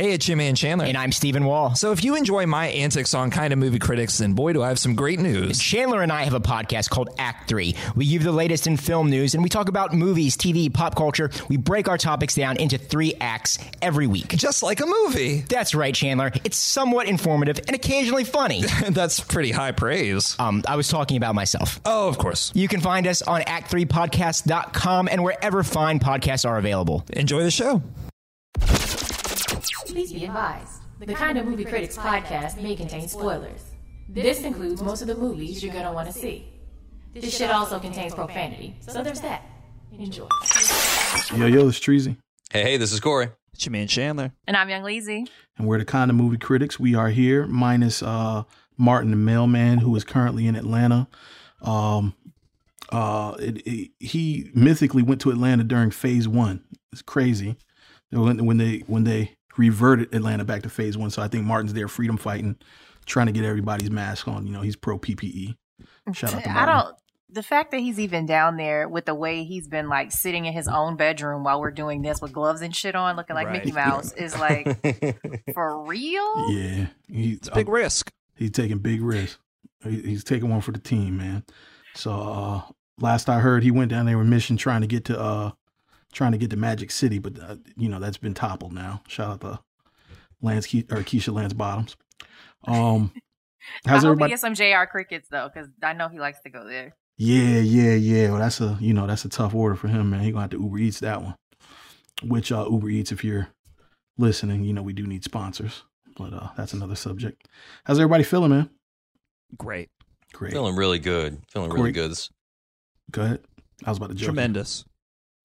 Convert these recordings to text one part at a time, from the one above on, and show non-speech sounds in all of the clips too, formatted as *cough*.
Hey, it's Jimmy and Chandler. And I'm Stephen Wall. So if you enjoy my antics on Kind of Movie Critics, then boy, do I have some great news. Chandler and I have a podcast called Act 3. We give the latest in film news and we talk about movies, TV, pop culture. We break our topics down into three acts every week. Just like a movie. That's right, Chandler. It's somewhat informative and occasionally funny. *laughs* That's pretty high praise. Um, I was talking about myself. Oh, of course. You can find us on act3podcast.com and wherever fine podcasts are available. Enjoy the show. Please be advised. The Kind of Movie Critics podcast may contain spoilers. This includes most of the movies you're going to want to see. This shit also contains profanity, so there's that. Enjoy. Yo, yo, it's Treasy. Hey, hey, this is Corey. It's your man Chandler. And I'm Young Leezy. And we're the kind of movie critics. We are here, minus uh, Martin the mailman, who is currently in Atlanta. Um, uh, it, it, he mythically went to Atlanta during Phase One. It's crazy when, when they when they reverted Atlanta back to Phase One. So I think Martin's there, freedom fighting, trying to get everybody's mask on. You know, he's pro PPE. Shout out to *laughs* Martin. I don't. The fact that he's even down there with the way he's been like sitting in his own bedroom while we're doing this with gloves and shit on, looking like Right. Mickey Mouse, is like *laughs* for real. Yeah, he's It's a big risk. He's taking big risks. He- He's taking one for the team, man. So uh, last I heard, he went down there with mission trying to get to uh, trying to get to Magic City, but uh, you know that's been toppled now. Shout out to Lance Ke- or Keisha Lance Bottoms. Um, *laughs* I how's hope everybody? he gets some J.R. Crickets though, because I know he likes to go there. Yeah, yeah, yeah. Well, that's a you know that's a tough order for him, man. He gonna have to Uber Eats that one. Which uh, Uber Eats, if you're listening, you know we do need sponsors, but uh, that's another subject. How's everybody feeling, man? Great. Great. Feeling really good. Feeling Corey- really good. Go ahead. I was about to joke. Tremendous.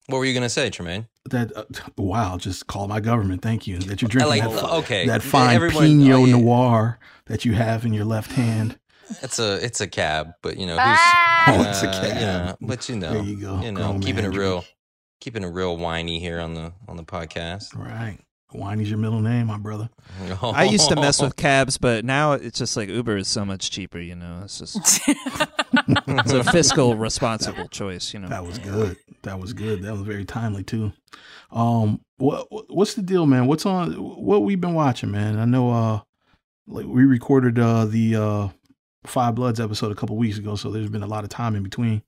What were you gonna say, Tremaine? That uh, wow, just call my government. Thank you that you're drinking like- that, okay, that fine everyone- Pinot oh, yeah. Noir that you have in your left hand. It's a it's a cab, but you know who's Ah! Oh, it's a uh, cab. you know, but you know, There you go. you know, Grown keeping man it real, drink. keeping it real whiny here on the on the podcast. Right, Winey's your middle name, my brother. *laughs* I used to mess with cabs, but now it's just like Uber is so much cheaper. You know, it's just *laughs* it's a fiscal responsible choice. You know, That was good. That was good. That was very timely too. Um, what what's the deal, man? What's on? What we've been watching, man? I know. Uh, like we recorded uh the uh Five Bloods episode a couple weeks ago, so there's been a lot of time in between.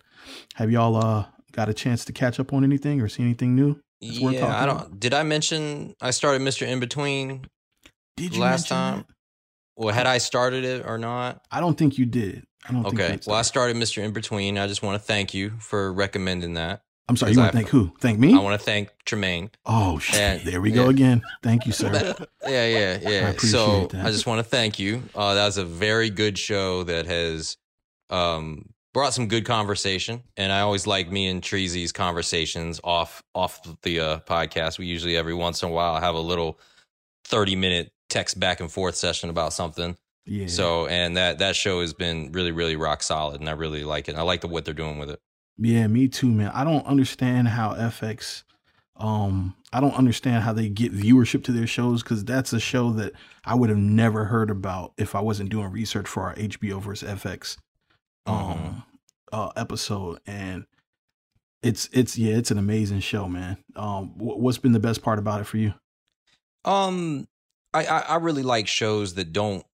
Have y'all uh got a chance to catch up on anything or see anything new? Worth yeah, I don't. Did I mention I started Mister In Between Did you last time? that? Well, had I started it or not? I don't think you did. I don't. Okay. Well, I started Mister In Between. I just want to thank you for recommending that. I'm sorry. You want to thank who? Thank me? I want to thank Tremaine. oh shit! And- there we go yeah. again. Thank you, sir. That- *laughs* yeah, yeah, I yeah. appreciate So that. I just want to thank you. Uh, that was a very good show that has um, brought some good conversation, and I always like me and Treasy's conversations off off the uh, podcast. We usually every once in a while have a little thirty minute text back and forth session about something. yeah. So and that that show has been really really rock solid, and I really like it. And I like the what they're doing with it. Yeah, me too, man. I don't understand how FX um I don't understand how they get viewership to their shows cuz that's a show that I would have never heard about if I wasn't doing research for our HBO versus FX um Mhm. Uh episode and it's it's yeah, it's an amazing show, man. Um wh- what's been the best part about it for you? Um, I, I I really like shows that don't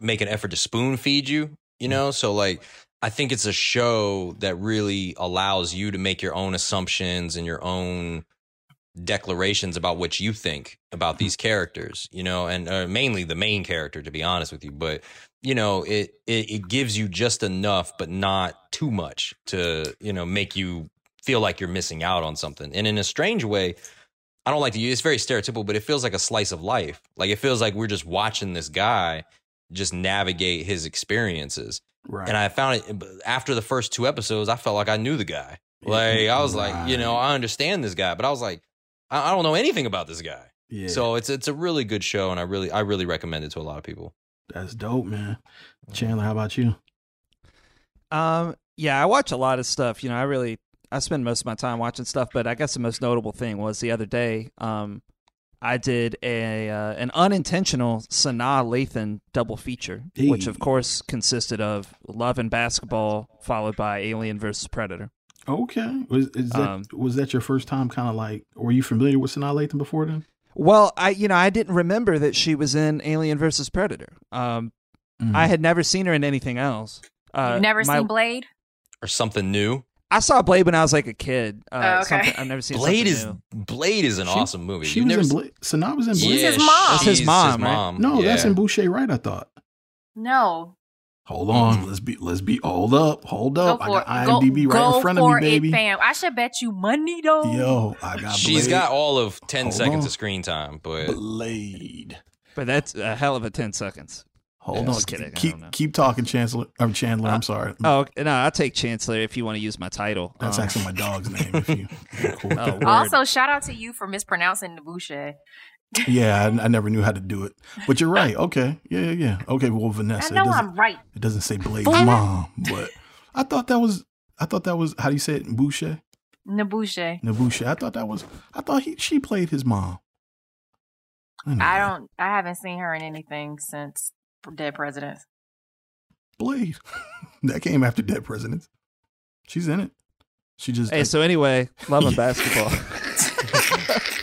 make an effort to spoon feed you. You know, so like I think it's a show that really allows you to make your own assumptions and your own declarations about what you think about these characters. You know, and uh, mainly the main character, to be honest with you. But you know, it, it it gives you just enough, but not too much to you know make you feel like you're missing out on something. And in a strange way, I don't like to use it's very stereotypical, but it feels like a slice of life. Like it feels like we're just watching this guy just navigate his experiences. Right. And I found it after the first two episodes, I felt like I knew the guy. Like I was like, you know, I understand this guy, but I was like, I, I don't know anything about this guy. yeah. So it's it's a really good show, and I really I really recommend it to a lot of people. That's dope, man. Chandler, how about you? Um, yeah, I watch a lot of stuff. You know, I really I spend most of my time watching stuff, but I guess the most notable thing was the other day. Um, I did a uh, an unintentional Sanaa Lathan double feature, which of course consisted of Love and Basketball, followed by Alien versus Predator. Okay. Was is that Um, was that your first time kind of like were you familiar with Sanaa Lathan before then? Well, I you know I didn't remember that she was in Alien versus Predator. Um, Mhm. I had never seen her in anything else. Uh, You've never my- seen Blade? or something new. I saw Blade when I was like a kid. Uh, Oh, okay. something- I've never seen Blade is new. Blade is an She- awesome movie. She You've was never in se- Blade. Sanaa was in She's Blade. his mom. That's his she's mom, right? No, that's in Boucher, right? I thought. No. Hold on, mm-hmm. let's be let's be hold up, hold Go up. I got. IMDb go, right go in front of me, baby. It, fam. I should bet you money though. Yo, I got. She's Blade. got all of ten Hold seconds on. of screen time, but Blade. But that's a hell of a ten seconds. Hold Yeah, on, just kidding. Keep keep talking, Chancellor. I'm Chandler. I'm uh, sorry. Oh no, I'll take Chancellor if you want to use my title. That's Um, actually my dog's name. If you, *laughs* cool Oh, Also, shout out to you for mispronouncing the Boucher. Yeah, I, I never knew how to do it, but you're right. Okay, yeah, yeah, yeah. Okay, well, Vanessa. I Vanessa. know it, doesn't, I'm right. it doesn't say Blade's mom, but I thought that was. I thought that was how do you say it? Boucher, Nabouche. Nabouche. I thought that was. I thought he she played his mom. know I don't. I haven't seen her in anything since Dead Presidents. Blade. *laughs* that came after Dead Presidents. She's in it. She just. Hey, so anyway, love of *laughs* basketball. *laughs*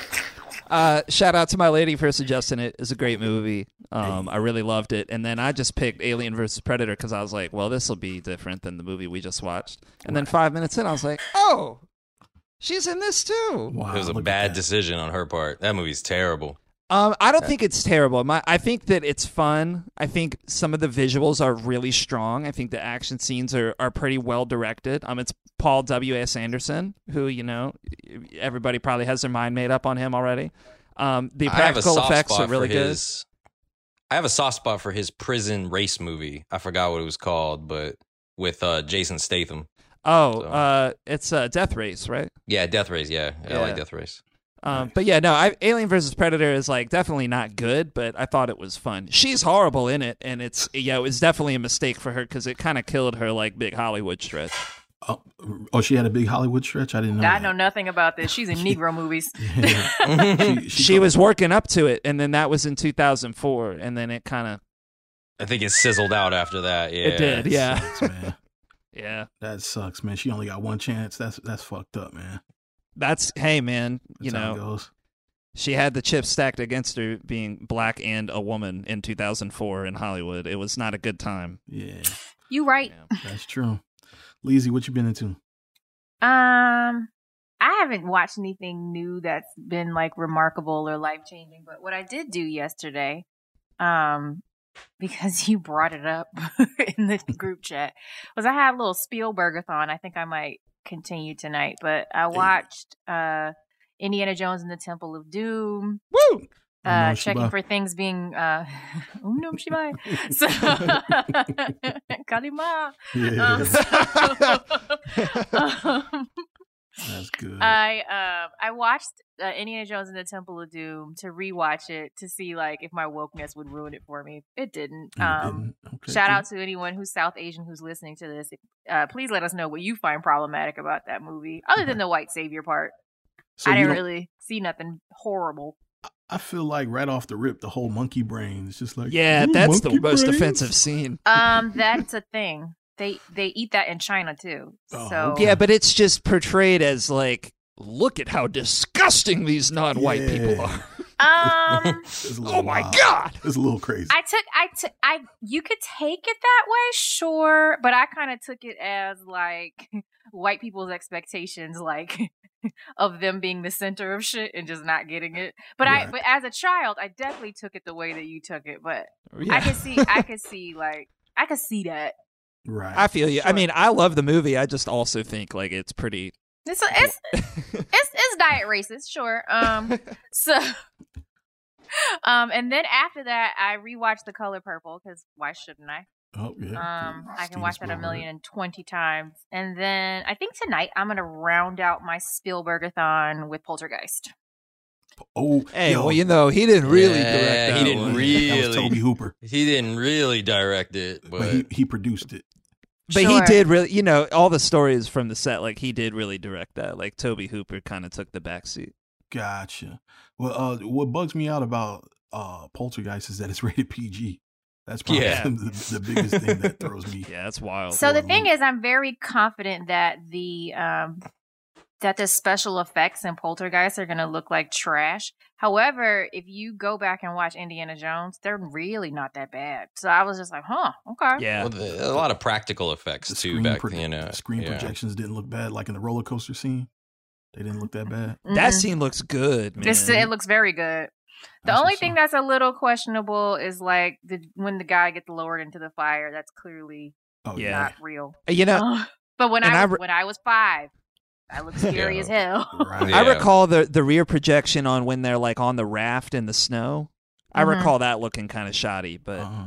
uh, shout out to my lady for suggesting it. It's a great movie. Um, I really loved it. And then I just picked Alien versus Predator because I was like, well, this will be different than the movie we just watched. And then five minutes in, I was like, oh, she's in this too. wow, it was a bad decision on her part. That movie's terrible. Um, I don't think it's terrible. My, I think that it's fun. I think some of the visuals are really strong. I think the action scenes are, are pretty well directed. Um, it's Paul W. S. Anderson, who you know, everybody probably has their mind made up on him already. Um, the I have a practical effects are really good. his. I have a soft spot for his prison race movie. I forgot what it was called, but with uh, Jason Statham. Oh, so. uh, it's uh, Death Race, right? Yeah, Death Race. Yeah, I like Death Race. Um, but yeah, no, I, Alien versus Predator is like definitely not good, but I thought it was fun. She's horrible in it, and it's yeah, it was definitely a mistake for her because it kind of killed her like big Hollywood stretch. Oh, oh, she had a big Hollywood stretch. I didn't know. I that. know nothing about this. She's in *laughs* Negro movies. *laughs* Yeah. *laughs* she, she was working up to it, and then that was in 2004, and then it kind of I think it sizzled out after that. Yeah, it did, yeah, Sucks, man. yeah. That sucks, man. She only got one chance. That's that's fucked up, man. That's hey man, you That's how it know goes. she had the chips stacked against her being black and a woman in 2004 in Hollywood. It was not a good time. Yeah, You right. Yeah. that's true. Leezy, what you been into? Um, I haven't watched anything new that's been like remarkable or life changing. But what I did do yesterday, um, *laughs* because you brought it up *laughs* in the *laughs* group chat, was I had a little Spielbergathon. I think I might continue tonight, but I watched uh Indiana Jones and the Temple of Doom. Woo! Uh, no, checking for things being uh, *laughs* *laughs* *laughs* um, no, Shibai. So, Kali Ma. Yeah, Um, um, that's good. I um I watched uh, Indiana Jones and the Temple of Doom to rewatch it to see like if my wokeness would ruin it for me. It didn't. Um, didn't? Okay, shout good. out to anyone who's South Asian who's listening to this. Uh, please let us know what you find problematic about that movie, other than the white savior part. So I didn't really see nothing horrible. I feel like right off the rip, the whole monkey brain is just like Yeah, that's the monkey most brains." offensive scene. *laughs* Um, that's a thing. They they eat that in China too. Oh, so okay. Yeah, but it's just portrayed as like, look at how disgusting these non-white people are. Um. *laughs* It's a little Oh my wild. god! it's a little crazy. I took I took I you could take it that way, sure, but I kind of took it as like *laughs* white people's expectations, like *laughs* of them being the center of shit and just not getting it. But I but as a child, I definitely took it the way that you took it. But I Yeah. could see I could see like I could see that. right. I feel you. I mean, I love the movie. I just also think like it's pretty. It's it's *laughs* it's, it's diet racist, sure. Um, *laughs* so. Um, and then after that, I rewatched The Color Purple because why shouldn't I? oh yeah. Um, I can watch that a Spielberg. million and twenty times. And then I think tonight I'm gonna round out my Spielbergathon with Poltergeist. Oh, hey, yo, well, you know, he didn't really Yeah, direct that he didn't one. re- that was really- Tobe Hooper, He didn't really direct it, but, but he, he produced it. But he did really, you know, all the stories from the set, like he did really direct that. Like Tobe Hooper kind of took the back seat. Gotcha. Well, uh, what bugs me out about uh Poltergeist is that it's *laughs* rated PG. That's probably Yeah. *laughs* the, the biggest thing that throws me. *laughs* Yeah, that's wild. So the thing is, I'm very confident that the um, that the special effects in Poltergeist are going to look like trash. However, if you go back and watch Indiana Jones, they're really not that bad. So I was just like, huh, okay. Yeah. Well, the, a lot of practical effects The too screen, back pro- then. You know, the screen yeah. projections didn't look bad, like in the roller coaster scene. They didn't look that bad. That Mm-mm. scene looks good, man. It's, it looks very good. The That's only thing that's a little questionable is like the when the guy gets lowered into the fire. That's clearly Oh Yeah. not real. you know, but when I, I re- when I was five, *laughs* I looked scary Yeah. as hell. Right. Yeah. I recall the the rear projection on when they're like on the raft in the snow. I Mhm. recall that looking kind of shoddy, but Uh,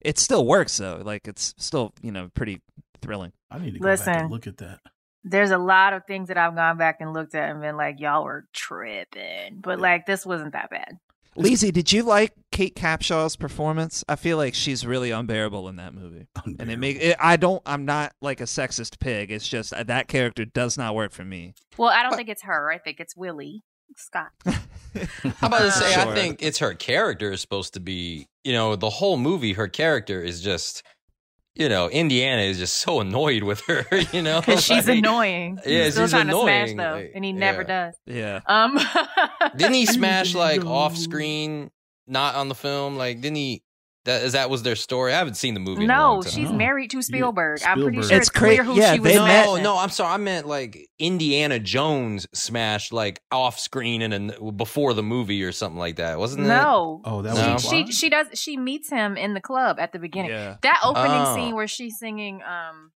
it still works though. Like it's still you know pretty thrilling. I need to go back Listen. and look at that. There's a lot of things that I've gone back and looked at and been like, y'all were tripping, but like this wasn't that bad. Lizzie, did you like Kate Capshaw's performance? I feel like she's really unbearable in that movie, and it make it, I don't. I'm not like a sexist pig. It's just uh, that character does not work for me. Well, I don't think it's her. I think it's Willie Scott. *laughs* I'm about to say, Sure. I think it's her character is supposed to be, you know, the whole movie, her character is just, you know, Indiana is just so annoyed with her, *laughs* you know? Because she's Like, annoying. Yeah, He's still she's trying annoying, to smash though, like, and he never yeah. does. Yeah, Um, *laughs* Didn't he *laughs* smash like off screen, not on the film? Like, didn't he? That is that was their story. I haven't seen the movie. in a no, long time. she's Oh. married to Spielberg. I'm pretty sure It's it's, clear who yeah, she was. they no, met- smashing. no, I'm sorry. I meant like Indiana Jones smashed like off screen and an, before the movie or something like that, wasn't it? no. Oh, that No. was She, she she does she meets him in the club at the beginning. yeah. That opening Oh. scene where she's singing um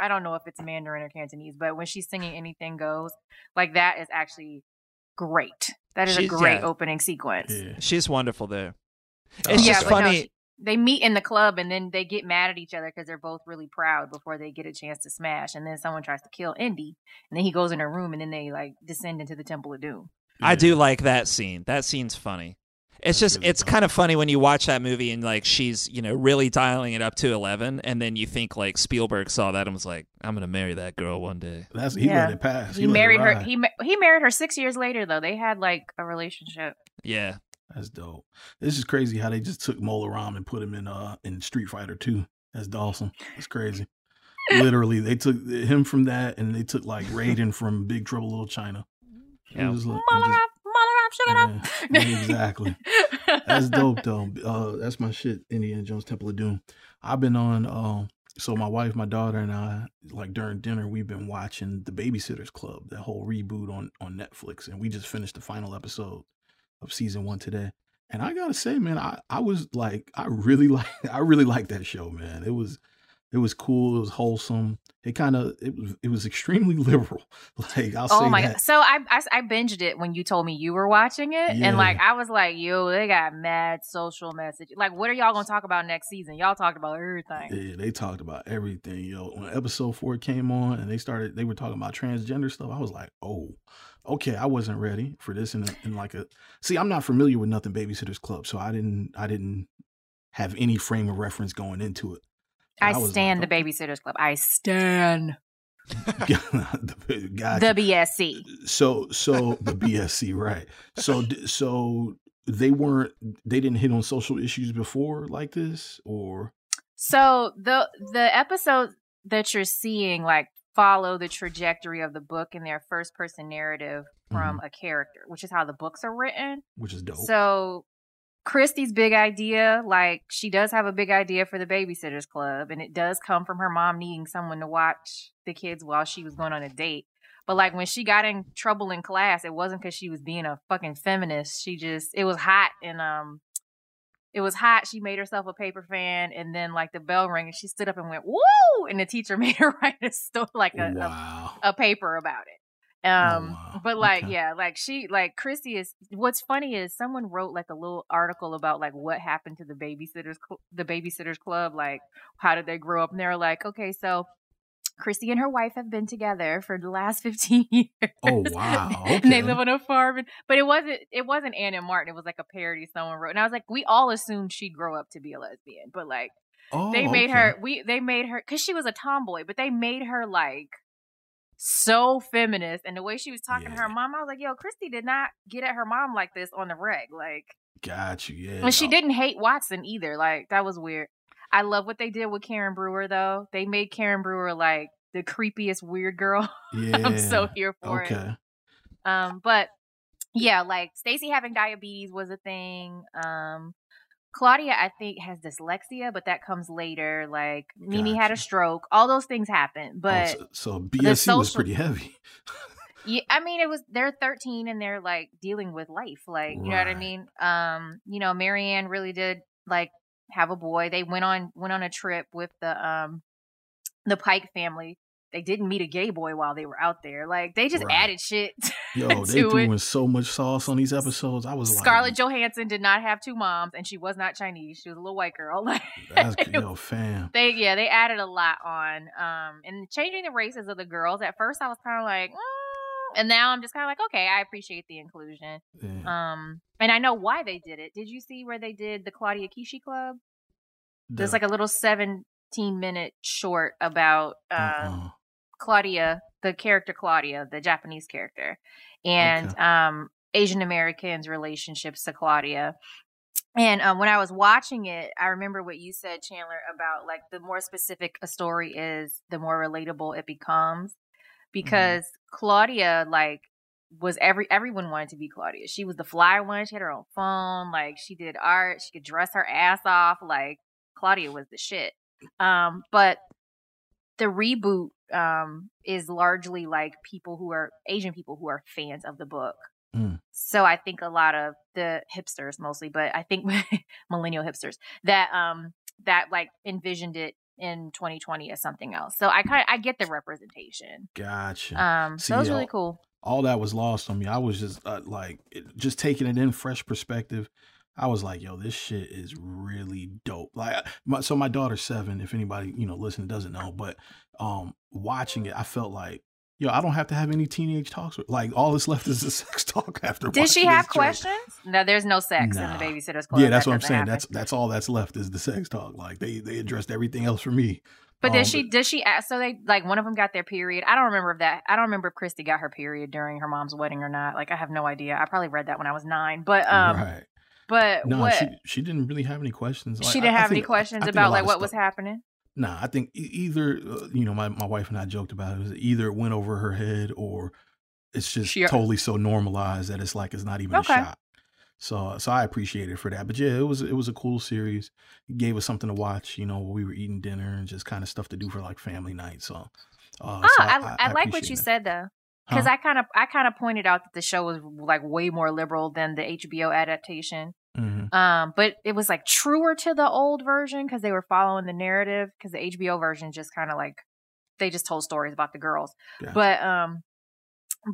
I don't know if it's Mandarin or Cantonese, but when she's singing anything goes, like that is actually great. That is a great yeah. opening sequence. Yeah. She's wonderful there. Oh, It's Yeah, just no, funny. She- they meet in the club and then they get mad at each other because they're both really proud before they get a chance to smash. And then someone tries to kill Indy, and then he goes in her room, and then they like descend into the Temple of Doom. I do like that scene. That scene's funny. It's That's just really it's dope. kind of funny when you watch that movie and like she's you know really dialing it up to eleven, and then you think like Spielberg saw that and was like, "I'm gonna marry that girl one day." That's he Yeah. let it pass. He, let it married her. He he married her six years later, though. They had like a relationship. Yeah, That's dope. This is crazy how they just took Mola Ram and put him in uh in Street Fighter 2. That's Dhalsim. That's crazy. Literally, they took him from that and they took like Raiden from Big Trouble in Little China. Yeah. was like- it Mother just- up, mother up, sugar Yeah, up. *laughs* yeah, exactly. That's dope though. Uh, that's my shit. Indiana Jones Temple of Doom. I've been on. Um, so my wife, my daughter, and I, like during dinner, we've been watching the Babysitters Club, that whole reboot on on Netflix, and we just finished the final episode of season one today. And I gotta say, man, I I was like, I really *laughs* like, I really like that show, man. It was. It was cool. It was wholesome. It kind of it was it was extremely *laughs* liberal. Like I'll Oh say my that. god! So I, I I binged it when you told me you were watching it, Yeah. and like I was like, "Yo, they got mad social message. Like, what are y'all gonna talk about next season? Y'all talked about everything. Yeah, they talked about everything, yo. When episode four came on and they started, they were talking about transgender stuff. I was like, oh, okay, I wasn't ready for this. In, a, in like a, see, I'm not familiar with nothing Babysitters Club, so I didn't, I didn't have any frame of reference going into it. I, was stand like, the Babysitters Club. I stand *laughs* the, got the BSC. So, so the BSC, right? So, so they weren't, they didn't hit on social issues before like this, or So the the episode that you're seeing like follow the trajectory of the book in their first person narrative from a character, which is how the books are written. which is dope. So Kristy's big idea, like she does have a big idea for the babysitters club, and it does come from her mom needing someone to watch the kids while she was going on a date. But like when she got in trouble in class, it wasn't because she was being a fucking feminist. She just it was hot and um it was hot. She made herself a paper fan, and then like the bell rang, and she stood up and went woo, and the teacher *laughs* made her write a story like a, a wow. a paper about it. Um, wow. but like, Okay. yeah, like she, like Chrissy is. What's funny is someone wrote like a little article about like what happened to the babysitters, the babysitters club. Like, how did they grow up? And they're like, okay, so Chrissy and her wife have been together for the last *laughs* fifteen years. Oh, wow. *laughs* and they live on a farm. And, but it wasn't. It wasn't Ann and Martin. It was like a parody someone wrote. And I was like, we all assumed she'd grow up to be a lesbian, but like Oh, they made okay. her we they made her because she was a tomboy but they made her like so feminist and the way she was talking to her mom i was like yo kristy did not get at her mom like this on the reg like Got you. Yeah. and she didn't hate watson either like that was weird i love what they did with karen brewer though they made karen brewer like the creepiest weird girl. Yeah. *laughs* I'm so here for it. okay. Um, but yeah, like Stacey having diabetes was a thing. Um, Claudia, I think, has dyslexia, but that comes later. Like Mimi had a stroke. All those things happen, but Oh, so, so BSC was pretty heavy. *laughs* yeah, I mean, it was they're 13 and they're like dealing with life, like you know what I mean. Um, you know, Mary Anne really did like have a boy. They went on went on a trip with the um the Pike family. They didn't meet a gay boy while they were out there. Like they just Right. added shit. *laughs* Yo, they threw in so much sauce on these episodes. I was like, Scarlett like, Johansson did not have two moms, and she was not Chinese. She was a little white girl. *laughs* Like that's yo, *laughs* fam. they, yeah, they added a lot on. Um, and changing the races of the girls. At first, I was kind of like, mm, and now I'm just kind of like, okay, I appreciate the inclusion. Yeah. Um, and I know why they did it. Did you see where they did the Claudia Kishi Club? There's like a little 17 minute short about um, uh-uh. Claudia, the character Claudia, the Japanese character, and Okay. um, Asian Americans' relationships to Claudia. And um, when I was watching it, I remember what you said, Chandler, about like the more specific a story is, the more relatable it becomes. Because Claudia, like, was every everyone wanted to be Claudia. She was the fly one. She had her own phone. Like, she did art. She could dress her ass off. Like, Claudia was the shit. Um, but the reboot um is largely like people who are Asian people who are fans of the book. Mm. So I think a lot of the hipsters mostly, but I think *laughs* millennial hipsters that um that like envisioned it in 2020 as something else. So I kind of I get the representation. Gotcha. Um See, so it was really cool. All that was lost on me. I was just uh, like, it, just taking it in fresh perspective. I was like, yo, this shit is really dope. Like, my, so my daughter's seven. If anybody you know listening doesn't know, but um, watching it, I felt like, yo, I don't have to have any teenage talks. With, like, all that's left is the *laughs* sex talk after. Did she have questions? No, there's no sex in the babysitter's club. Yeah, that's That what I'm saying. happen. That's that's all that's left is the sex talk. Like they they addressed everything else for me. But did Um, she? Did she? Ask, so they like one of them got their period. I don't remember if that. I don't remember if Kristy got her period during her mom's wedding or not. Like I have no idea. I probably read that when I was nine. But um, right? but No, what? she she didn't really have any questions. Like, she didn't I have any think- I- questions I about like what stuff- was happening. Nah, I think either uh, you know my, my wife and I joked about it. it was either it went over her head or it's just She- totally so normalized that it's like it's not even Okay. a shot. So so I appreciate it for that. But yeah, it was it was a cool series. It gave us something to watch. You know, while we were eating dinner and just kind of stuff to do for like family night. So. Uh, Oh, so I, I, like what you that. said though, because Huh? I kind of I kind of pointed out that the show was like way more liberal than the HBO adaptation. Mhm. Um, but it was like truer to the old version because they were following the narrative. Because the HBO version just kind of like they just told stories about the girls. Gotcha. but um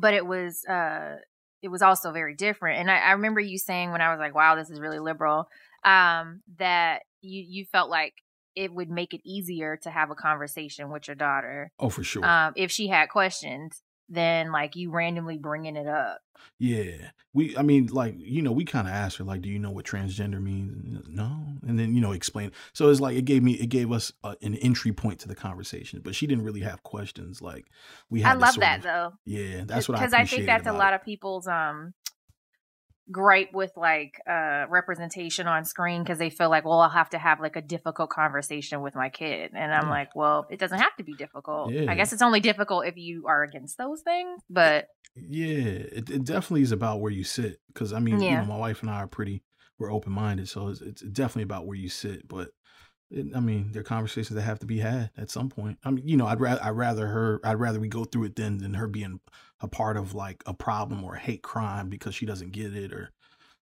but it was uh it was also very different and I, I remember you saying when i was like wow this is really liberal um that you you felt like it would make it easier to have a conversation with your daughter oh, for sure. um if she had questions than like you randomly bringing it up Yeah, we. I mean, like you know, we kind of asked her, like, "Do you know what transgender means?" No, and then you know, explain. So it's like it gave me, it gave us uh, an entry point to the conversation, but she didn't really have questions. Like we i had. to love that of- though Yeah, that's what I because I, think that's a lot it. of people's um gripe with like uh representation on screen because they feel like well i'll have to have like a difficult conversation with my kid and i'm Yeah. like well it doesn't have to be difficult Yeah. i guess it's only difficult if you are against those things but Yeah, it, it definitely is about where you sit. Because I mean, you know, my wife and I are pretty, we're open minded, so it's, it's definitely about where you sit. But it, I mean, there are conversations that have to be had at some point. I mean, you know, I'd rather I'd rather her I'd rather we go through it than than her being a part of like a problem or a hate crime because she doesn't get it or.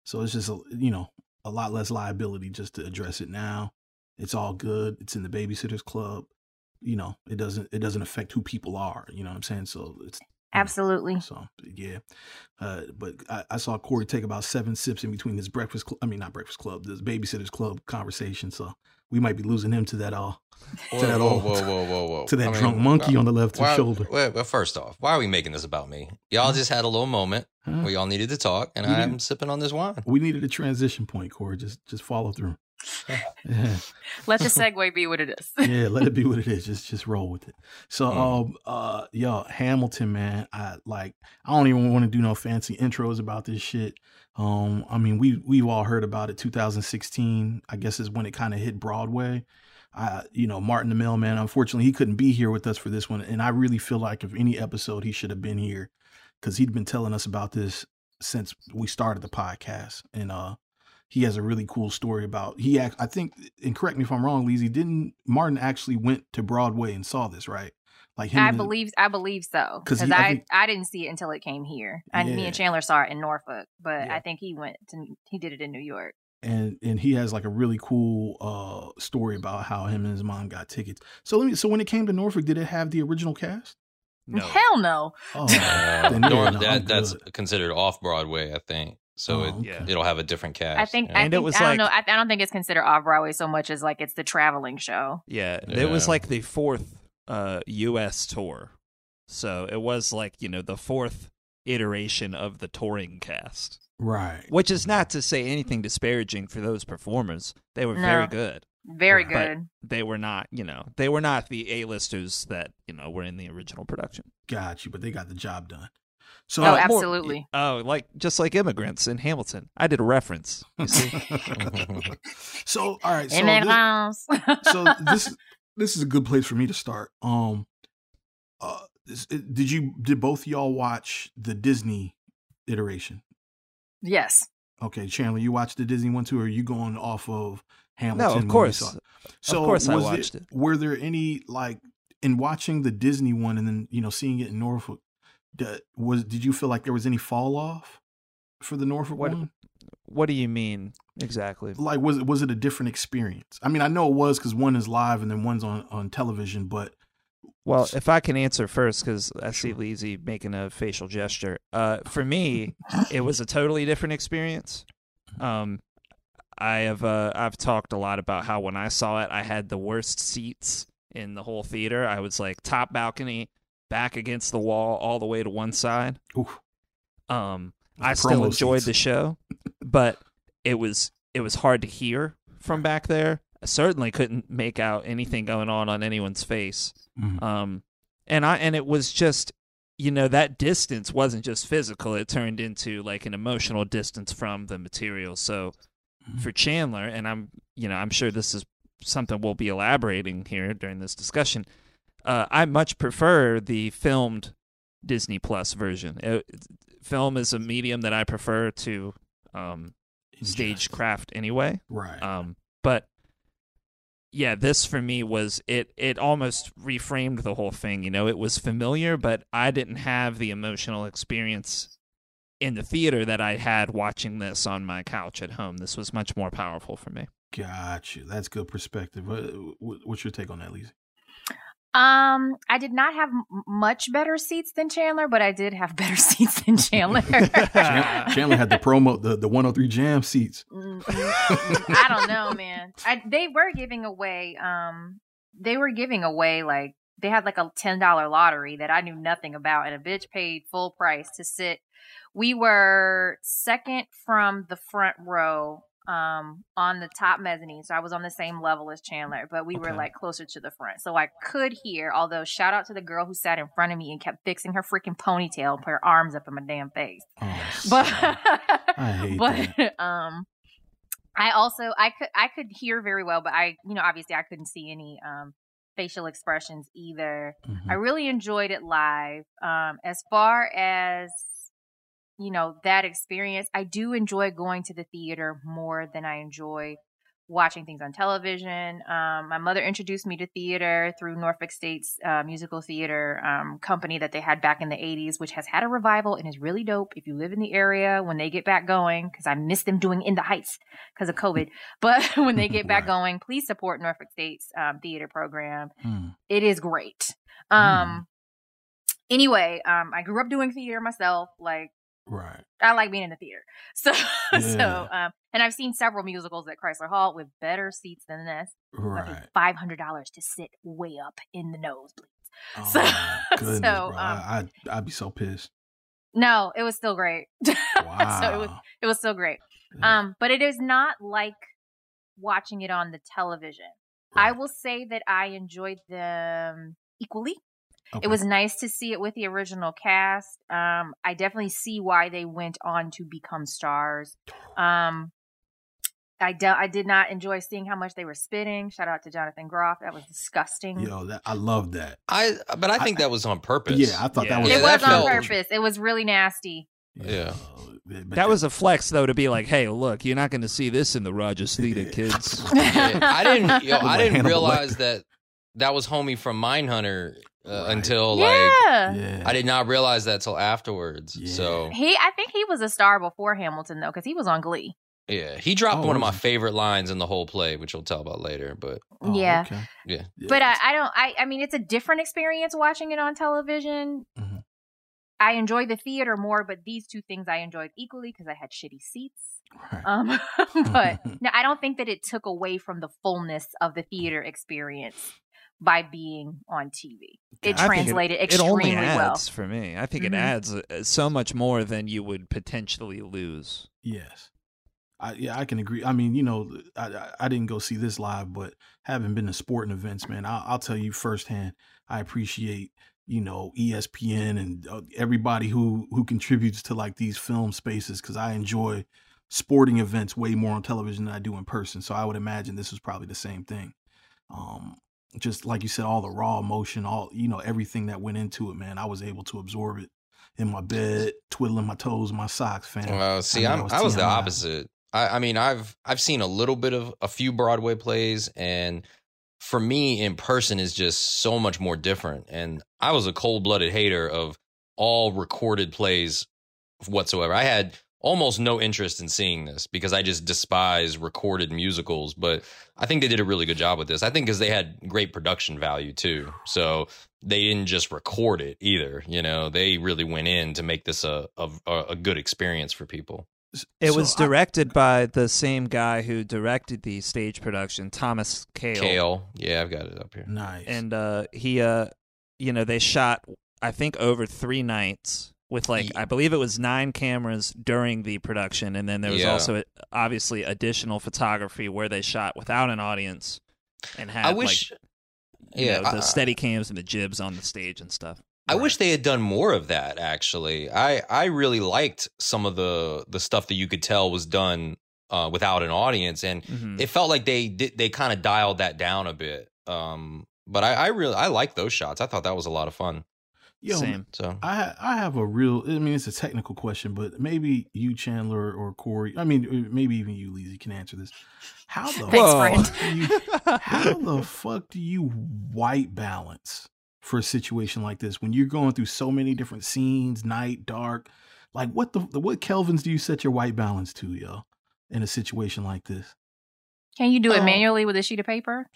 So it's just a, you know a lot less liability just to address it now. It's all good. It's in the babysitters club. You know, it doesn't it doesn't affect who people are. You know what I'm saying? So it's absolutely so yeah, uh, but I, I saw Corey take about seven sips in between this breakfast. Cl- I mean, not breakfast club, this babysitters club conversation. So we might be losing him to that all. Whoa, to that whoa, old whoa, whoa, whoa, whoa. to that I mean, drunk monkey why- on the left why- shoulder. Well, well, first off, why are we making this about me? Y'all just had a little moment Huh? where y'all needed to talk, and We I'm didn't- sipping on this wine. We needed a transition point, Corey. Just just follow through. Yeah. *laughs* Let the segue be what it is. *laughs* yeah, let it be what it is. Just just roll with it. So Mm. um uh yo, Hamilton, man, I like I don't even want to do no fancy intros about this shit. Um, I mean we we've all heard about it. 2016, I guess is when it kind of hit Broadway. I you know, Martin the Mailman, unfortunately he couldn't be here with us for this one. And I really feel like if any episode he should have been here because he'd been telling us about this since we started the podcast. And uh he has a really cool story about he act, I think and correct me if I'm wrong, Leezy, didn't Martin actually went to Broadway and saw this, right? Like him I and- believe I believe so 'Cause because I I, think- I didn't see it until it came here. And me and Chandler saw it in Norfolk, but Yeah. I think he went to he did it in New York. and and he has like a really cool uh story about how him and his mom got tickets. So let me so when it came to Norfolk, did it have the original cast? No. Hell no. Oh, then yeah, no, that that's considered off Broadway, I think. So Oh, it, okay. it'll have a different cast. I think yeah. I And it was I don't like- know. I, I don't think it's considered off Broadway so much as like it's the traveling show. Yeah, it was like the fourth uh, U.S. tour, so it was like you know the fourth iteration of the touring cast. right. Which is not to say anything disparaging for those performers; they were very good. Very Right. But good. they were not, you know, they were not the A-listers that you know were in the original production. Got you, but they got the job done. So Oh, Uh, more- absolutely. oh, like just like immigrants in Hamilton. I did a reference. You see, *laughs* so all right, so this- so this *laughs* this is a good place for me to start. Um, uh, this- did you did both y'all watch the Disney iteration? yes. Okay, Chandler, you watched the Disney one too, or are you going off of Hamilton? no, of course. saw it? So course I watched there, it. Were there any like in watching the Disney one and then you know seeing it in Norfolk? Did, was did you feel like there was any fall off for the Norfolk What- one? What do you mean exactly? Like was it was it a different experience? I mean, I know it was because one is live and then one's on on television, but Well, if I can answer first, because I see. Leezy making a facial gesture. Uh, for me, it was a totally different experience. Um, I have uh, I've talked a lot about how when I saw it, I had the worst seats in the whole theater. I was like top balcony, back against the wall, all the way to one side. oof, Um, I still enjoyed seats. the show, but it was it was hard to hear from back there. I certainly couldn't make out anything going on on anyone's face. Mhm. Um, and I and it was just, you know, that distance wasn't just physical; it turned into like an emotional distance from the material. So Mhm. for Chandler, and I'm, you know, I'm sure this is something we'll be elaborating here during this discussion. Uh, I much prefer the filmed Disney Plus version. Uh, film is a medium that I prefer to um, stagecraft anyway. right? Um, but yeah, this for me was it. It almost reframed the whole thing. You know, it was familiar, but I didn't have the emotional experience in the theater that I had watching this on my couch at home. This was much more powerful for me. Got you. That's good perspective. What, what- what's your take on that, Lisa? Um, I did not have m- much better seats than Chandler, but I did have *laughs* better seats than Chandler. *laughs* Chandler had the promo, the the 103 Jam seats. Mm, mm, mm. I don't know, man. I, they were giving away. Um, they were giving away like they had like a ten dollar lottery that I knew nothing about, and a bitch paid full price to sit. We were second from the front row, um, on the top mezzanine, so I was on the same level as Chandler, but we were like closer to the front, so I could hear. Although, shout out to the girl who sat in front of me and kept fixing her freaking ponytail, and put her arms up in my damn face Oh, *laughs* but snap. I hate but *laughs* um i also i could i could hear very well but i you know obviously i couldn't see any um facial expressions either Mhm. i really enjoyed it live um as far as you know that experience i do enjoy going to the theater more than i enjoy watching things on television um, my mother introduced me to theater through norfolk state's uh, musical theater um, company that they had back in the 80s which has had a revival and is really dope if you live in the area when they get back going because i miss them doing in the heights because of covid *laughs* but when they get back Right. going please support norfolk state's um, theater program Hmm. it is great um anyway um i grew up doing theater myself like Right. I like being in the theater. *laughs* So Yeah. so um and I've seen several musicals at Chrysler Hall with better seats than this. Right. five hundred dollars to sit way up in the nosebleeds. *laughs* Oh, So- goodness, so, bro. um, I, I'd, I'd be so pissed. No, it was still great. Wow. *laughs* so it was it was still great. Yeah. Um, but it is not like watching it on the television. I will say that I enjoyed them equally. Okay. It was nice to see it with the original cast. Um, I definitely see why they went on to become stars. Um, I de- I did not enjoy seeing how much they were spitting. Shout out to Jonathan Groff. That was disgusting. Yo, that, I love that. I but I think that was on purpose. Yeah, I thought Yeah. that was it was on felt- purpose. It was really nasty. Yeah. But That was a flex though to be like, hey, look, you're not going to see this in the Rodgers *laughs* Theater, kids. Yeah, I didn't. Yo, *laughs* I didn't realize that that was homie from Mindhunter uh, Right. until like yeah. yeah. I did not realize that till afterwards. Yeah. So He, I think he was a star before Hamilton though, because he was on Glee. yeah, he dropped Oh, one of my favorite lines in the whole play, which we'll tell about later. But Oh, yeah. okay. Yeah. But I, I don't. I, I mean, it's a different experience watching it on television. Mhm. I enjoy the theater more, but these two things I enjoyed equally because I had shitty seats. Right. Um, *laughs* *laughs* but no, I don't think that it took away from the fullness of the theater experience by being on TV. It I translated it extremely only well. adds for me. I think Mhm. it adds uh, so much more than you would potentially lose. Yes. I, yeah, I can agree. I mean, you know, I, I I didn't go see this live, but having been to sporting events, man, I'll, I'll tell you firsthand, I appreciate you know ESPN and uh, everybody who who contributes to like these film spaces because I enjoy sporting events way more on television than I do in person. So I would imagine this was probably the same thing. Um, just like you said, all the raw emotion, all you know, everything that went into it, man. I was able to absorb it in my bed, twiddling my toes, my socks, fam. well, see, I I, mean, am that I was the opposite. I, I mean, I've I've seen a little bit of a few Broadway plays, and for me, in person is just so much more different. And I was a cold blooded hater of all recorded plays whatsoever. I had almost no interest in seeing this because I just despise recorded musicals. But I think they did a really good job with this. I think because they had great production value too. So they didn't just record it either. You know, they really went in to make this a a, a good experience for people. It So was I- directed by the same guy who directed the stage production, Thomas Kail. Kail, yeah, I've got it up here. nice. And uh, he, uh, you know, they shot, I think, over three nights with like, I believe it was nine cameras during the production, and then there was Yeah. also obviously additional photography where they shot without an audience and had I wish, like, you yeah, know, the I- steady cams and the jibs on the stage and stuff. I wish they had done more of that. Actually, I I really liked some of the the stuff that you could tell was done uh, without an audience, and Mhm. it felt like they did they kind of dialed that down a bit. Um, but I, I really I like those shots. I thought that was a lot of fun. Yo, Same. So I I have a real. I mean, it's a technical question, but maybe you, Chandler, or Corey. I mean, uh, maybe even you, Lizzie, can answer this. How the Thanks, fuck do you, how the fuck do you white balance for a situation like this when you're going through so many different scenes, night, dark? Like, what the what Kelvins do you set your white balance to, yo? In a situation like this, Can you do it Oh. manually with a sheet of paper?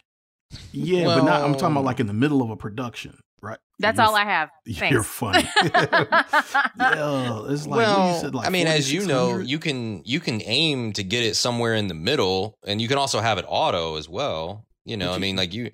yeah, but not. I'm talking about like in the middle of a production, right? That's You're all I have. *laughs* Thanks. You're funny. *laughs* yeah, it's like well, you said, like I mean, as you know, you can you can aim to get it somewhere in the middle, and you can also have it auto as well. You know, But I mean, like you,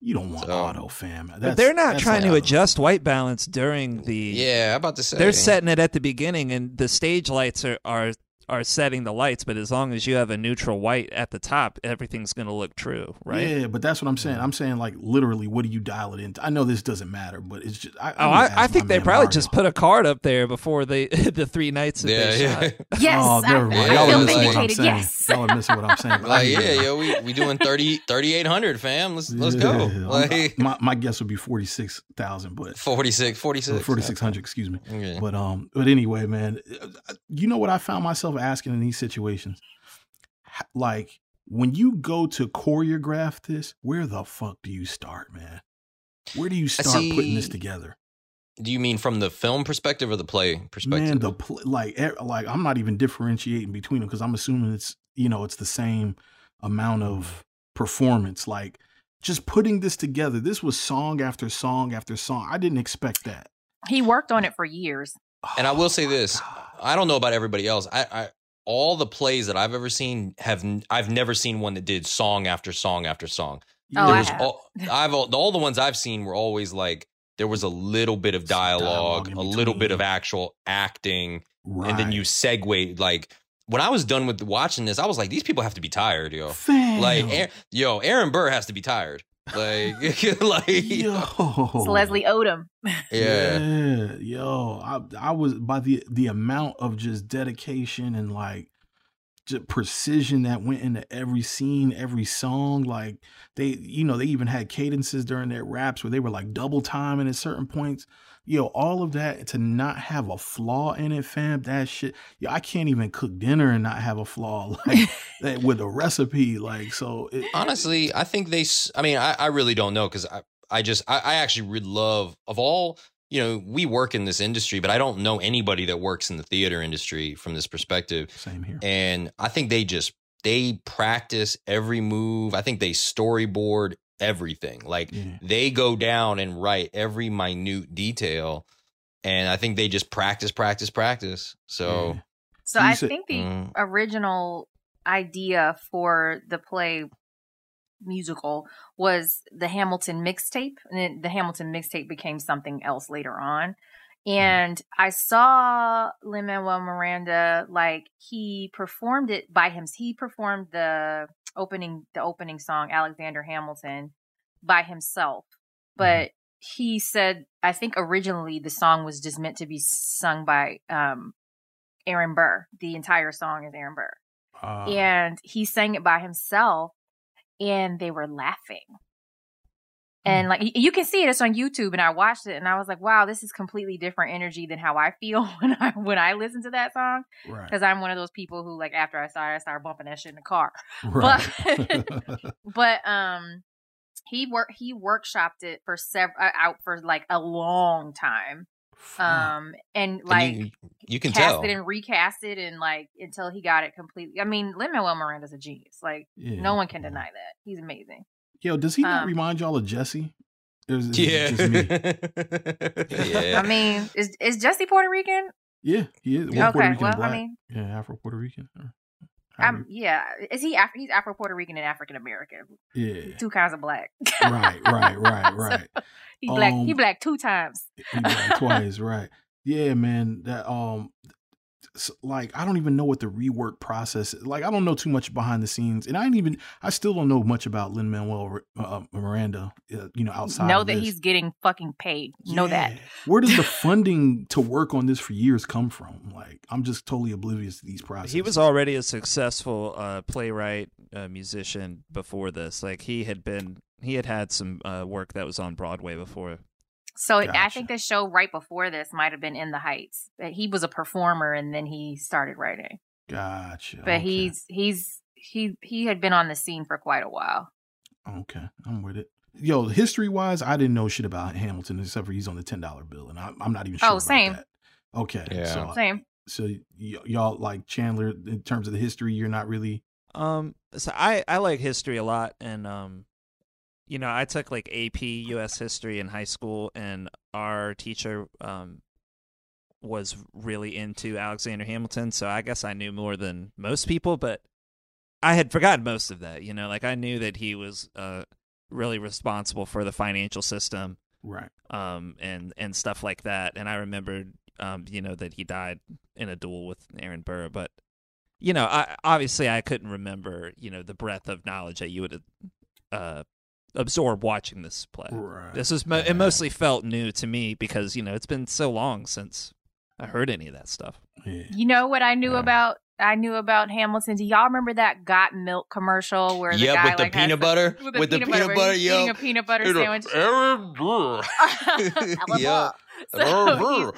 You don't want So- auto, fam. But That's- they're not that's trying like- to adjust white balance during the. yeah, I'm about to say They're setting it at the beginning, and the stage lights are are are setting the lights. But as long as you have a neutral white at the top, everything's going to look true, right? Yeah, but that's what I'm saying. I'm saying like literally, what do you dial it into? I know this doesn't matter, but it's just. I, Oh, I'm I, gonna I ask think they probably Mario. just put a card up there before they *laughs* the three nights that Yeah, yeah. shot. *laughs* Yes, oh, I, never mind. I Y'all feel are missing what I'm vindicated. saying. Yes. Y'all are missing what I'm saying. *laughs* Like, hear yeah, yo, we we doing 30 3800 fam. Let's let's go. Yeah, I'm- Like my my guess would be forty six thousand, but 46 46. forty six hundred. Excuse me. Yeah. But um, but anyway, man, uh, you know what I found myself asking in these situations, like when you go to choreograph this, where the fuck do you start, man? Where do you start putting this together? Do you mean from the film perspective or the play perspective? Man, the pl- like like I'm not even differentiating between them because I'm assuming it's you know it's the same amount of performance. Like just putting this together. This was song after song after song. I didn't expect that. He worked on it for years. And I oh will say this: God. I don't know about everybody else. I, I all the plays that I've ever seen have I've never seen one that did song after song after song. Oh, there I was have. all I've all, all the ones I've seen were always like there was a little bit of dialogue dialogue, in a little bit of actual acting, right. and then you segue like when I was done with watching this, I was like, these people have to be tired, yo. Fam. Like, Aaron- yo, Aaron Burr has to be tired. Like, *laughs* like, yo. It's Leslie Odom. *laughs* yeah. Yeah, yo, I I was by the the amount of just dedication and like just precision that went into every scene, every song. Like they, you know, they even had cadences during their raps where they were like double timing at certain points. Yo, all of that to not have a flaw in it, fam. That shit. Yo, I can't even cook dinner and not have a flaw *laughs* like *laughs* that with a recipe. Like so. It, Honestly, I think they. I mean, I, I really don't know because I, I just, I, I actually really love of all. You know, we work in this industry, but I don't know anybody that works in the theater industry from this perspective. same here. And I think they just they practice every move. I think they storyboard everything. Like Yeah. they go down and write every minute detail. And I think they just practice, practice, practice. So Yeah. So So I think the Mm. original idea for the play musical was the Hamilton mixtape, and then the Hamilton mixtape became something else later on. And I saw Lin Manuel Miranda like he performed it by him. He performed the opening the opening song Alexander Hamilton by himself, but he said I think originally the song was just meant to be sung by um Aaron Burr. The entire song is Aaron Burr. Uh, and he sang it by himself and they were laughing. And like you can see it, it's on YouTube, and I watched it, and I was like, "Wow, this is completely different energy than how I feel *laughs* when I when I listen to that song." right. Because I'm one of those people who, like, after I started, I started bumping that shit in the car. *laughs* Right. *laughs* But um, he work he workshopped it for several out for like a long time. Um, and and like you, you can cast tell. it and recast it and like until he got it completely. I mean, Lin Manuel Miranda's a genius. Like Yeah. no one can deny that. He's amazing. Yo, does he not Um, remind y'all of Jesse? Or is, is yeah. just me? yeah. I mean, is is Jesse Puerto Rican? Yeah, he is. Well, Puerto okay, Rican well, black. I mean, yeah, Afro Puerto Rican. or I'm yeah. Is he? Af- he's Afro Puerto Rican and African American. yeah. Two kinds of black. right, right, right, *laughs* right. he black. he Um, black two times. He black twice, *laughs* right? Yeah, man. That um, like I don't even know what the rework process. is. Like I don't know too much behind the scenes, and I ain't even. I still don't know much about Lin Manuel uh, Miranda. Uh, you know, outside. know of that this. he's getting fucking paid. Know that. Where does the *laughs* funding to work on this for years come from? Like, I'm just totally oblivious to these processes. He was already a successful uh, playwright, uh, musician before this. Like he had been, he had had some uh, work that was on Broadway before. So I think the show right before this might have been In the Heights. But He was a performer and then he started writing. Gotcha. But okay. he's he's he he had been on the scene for quite a while. okay. I'm with it. Yo, history wise, I didn't know shit about Hamilton except for he's on the ten dollar bill, and I, I'm not even sure. Oh, about same. that. Okay. Yeah. So, Same. so y- y'all like Chandler in terms of the history, you're not really. Um, so I I like history a lot, and um, you know, I took like AP U.S. history in high school, and our teacher um was really into Alexander Hamilton, so I guess I knew more than most people, but I had forgotten most of that. You know, like I knew that he was uh really responsible for the financial system Right. um, and and stuff like that. And I remembered, um, you know, that he died in a duel with Aaron Burr. But you know, I, obviously, I couldn't remember, you know, the breadth of knowledge that you would uh, absorb watching this play. Right. This is mo- it mostly felt new to me because you know it's been so long since I heard any of that stuff. Yeah. You know what I knew Yeah. about I knew about Hamilton. Do y'all remember that got milk commercial where the Yep, guy with the like, has peanut the- butter, with the with the peanut, peanut butter, butter, he's yo. eating a peanut butter Aaron sandwich. Burr. *laughs* yeah. So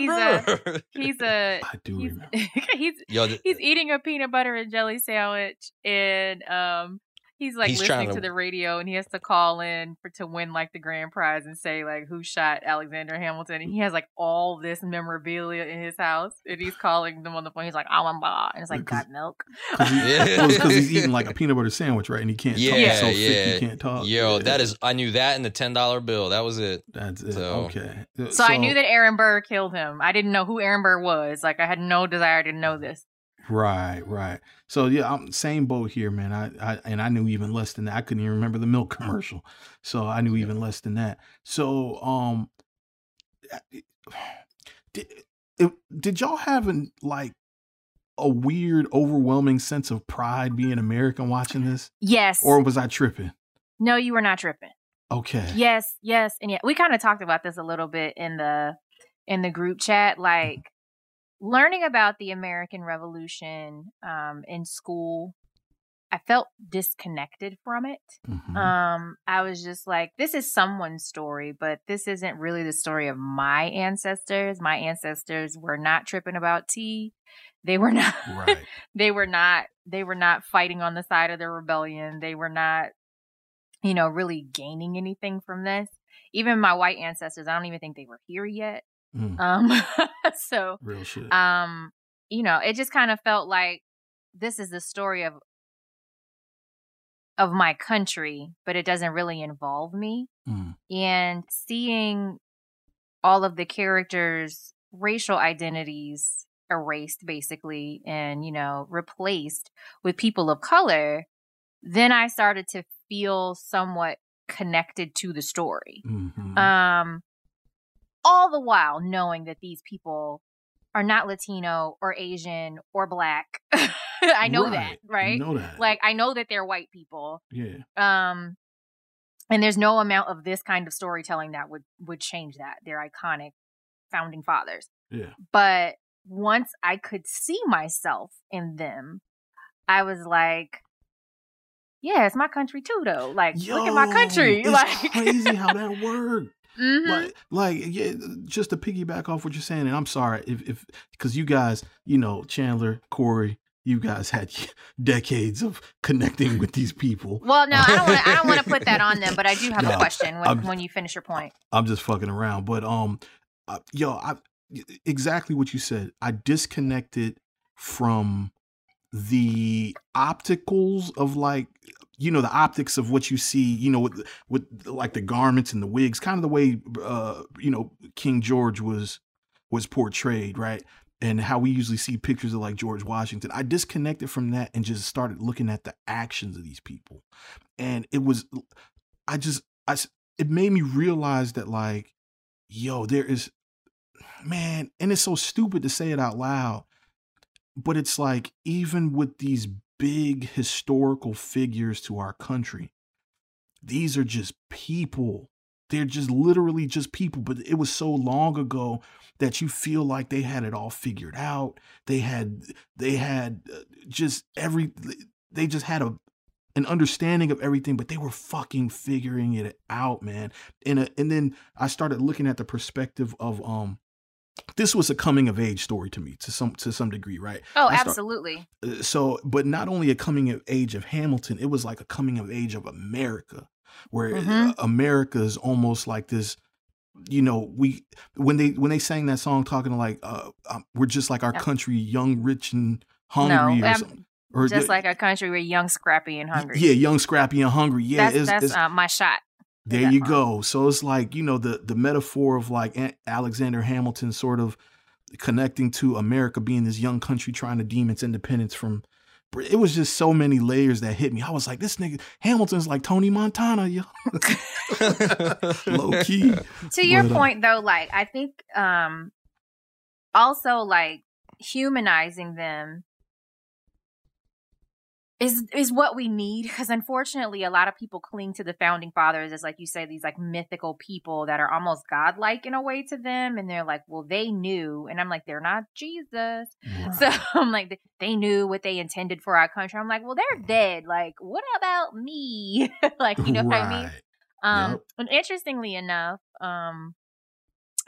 he's- he's a- he's a *laughs* I do he's, remember. *laughs* he's Yo, th- he's eating a peanut butter and jelly sandwich and um he's like He's listening to... to- the radio and he has to call in for to win like the grand prize and say like who shot Alexander Hamilton and he has like all this memorabilia in his house and he's calling them on the phone he's like oh I'm and it's like Because- got milk 'Cause he- *laughs* well, because he's eating like a peanut butter sandwich, right? And he can't talk. Yeah, He's so yeah. thick he can't talk. Yo, Yeah. that is. I knew that in the ten dollar bill. That was it. That's it. So- okay. so, I knew that Aaron Burr killed him I didn't know who Aaron Burr was like I had no desire to know this Right, right. So yeah, I'm same boat here, man. I, I and I knew even less than that. I couldn't even remember the milk *laughs* commercial, so I knew even less than that. So um, did it- did y'all have an like a weird, overwhelming sense of pride being American watching this, Yes. or was I tripping? no, you were not tripping. Okay. Yes, yes, and yeah, we kind of talked about this a little bit in the in the group chat. Like learning about the American Revolution um, in school, I felt disconnected from it. Mhm. Um, I was just like, this is someone's story, but this isn't really the story of my ancestors. My ancestors were not tripping about tea. They were *laughs* not. right. they were not. They were not fighting on the side of the rebellion. They were not, you know, really gaining anything from this. Even my white ancestors, I don't even think they were here yet. Mm, Um, *laughs* so real shit. um you know it just kind of felt like this is the story of of my country but it doesn't really involve me Mm. and seeing all of the characters racial identities erased basically and you know replaced with people of color then i started to feel somewhat connected to the story Mhm. um all the while knowing that these people are not latino or asian or black *laughs* i know that You right know that. like i know that they're white people yeah. um and there's no amount of this kind of storytelling that would would change that they're iconic founding fathers Yeah. but once i could see myself in them i was like yeah it's my country too though like look at my country *laughs* It's like crazy how that worked. Mhm. Like, like, yeah, just to piggyback off what you're saying, and I'm sorry if, if, because you guys, you know, Chandler, Corey, you guys had *laughs* decades of connecting with these people. Well, no, I don't want. I don't want to put that on them, but I do have No, a question when, I'm- when you finish your point. I'm just fucking around, but um, uh, yo, I exactly what you said. I disconnected from the opticals of like you know the optics of what you see you know with with like the garments and the wigs kind of the way uh you know king george was was portrayed right? And how we usually see pictures of like george washington. I disconnected from that and just started looking at the actions of these people. And it was i just i it made me realize that like yo there is man and it's so stupid to say it out loud but it's like even with these big historical figures to our country. These are just people. They're just literally just people but it was so long ago that you feel like they had it all figured out. They had they had uh, just every they just had a an understanding of everything but they were fucking figuring it out man. And uh, and then i started looking at the perspective of um this was a coming of age story to me to some to some degree right Oh, start- absolutely. uh, so but not only a coming of age of hamilton it was like a coming of age of america where uh, Mhm. america is almost like this you know we when they when they sang that song talking like uh um, we're just like our country young rich and hungry no, or um, something or just the- like a country where young, scrappy, and hungry. yeah young scrappy and hungry yeah that's it's, that's it's- uh, my shot. There you part. go. So it's like you know the the metaphor of like An- alexander hamilton sort of connecting to america being this young country trying to deem its independence from it was just so many layers that hit me. I was like this nigga hamilton's like tony montana yo. *laughs* Low key To your But, uh, point, though, like I think, um, also like humanizing them is is what we need because unfortunately a lot of people cling to the founding fathers as like you say these like mythical people that are almost godlike in a way to them and they're like well they knew and i'm like they're not jesus. So *laughs* i'm like they knew what they intended for our country. I'm like well they're dead. Like what about me? *laughs* Like you know what i mean? Um, Yep. and interestingly enough, um,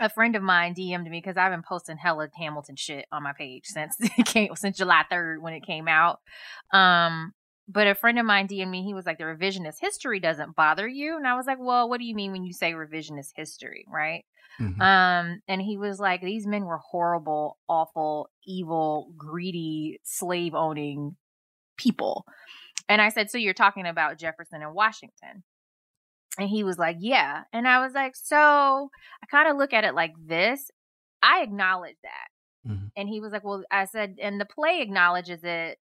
a friend of mine DM'd me because I've been posting hella Hamilton shit on my page since *laughs* it came since July third when it came out. Um, but a friend of mine DM'd me. He was like, "The revisionist history doesn't bother you," and I was like, "Well, what do you mean when you say revisionist history, right?" Mhm. Um, and he was like, "These men were horrible, awful, evil, greedy, slave owning people." And I said, "So you're talking about Jefferson and Washington?" And he was like, Yeah. And I was like, So I kind of look at it like this. I acknowledge that. Mhm. And he was like, Well, I said, and the play acknowledges it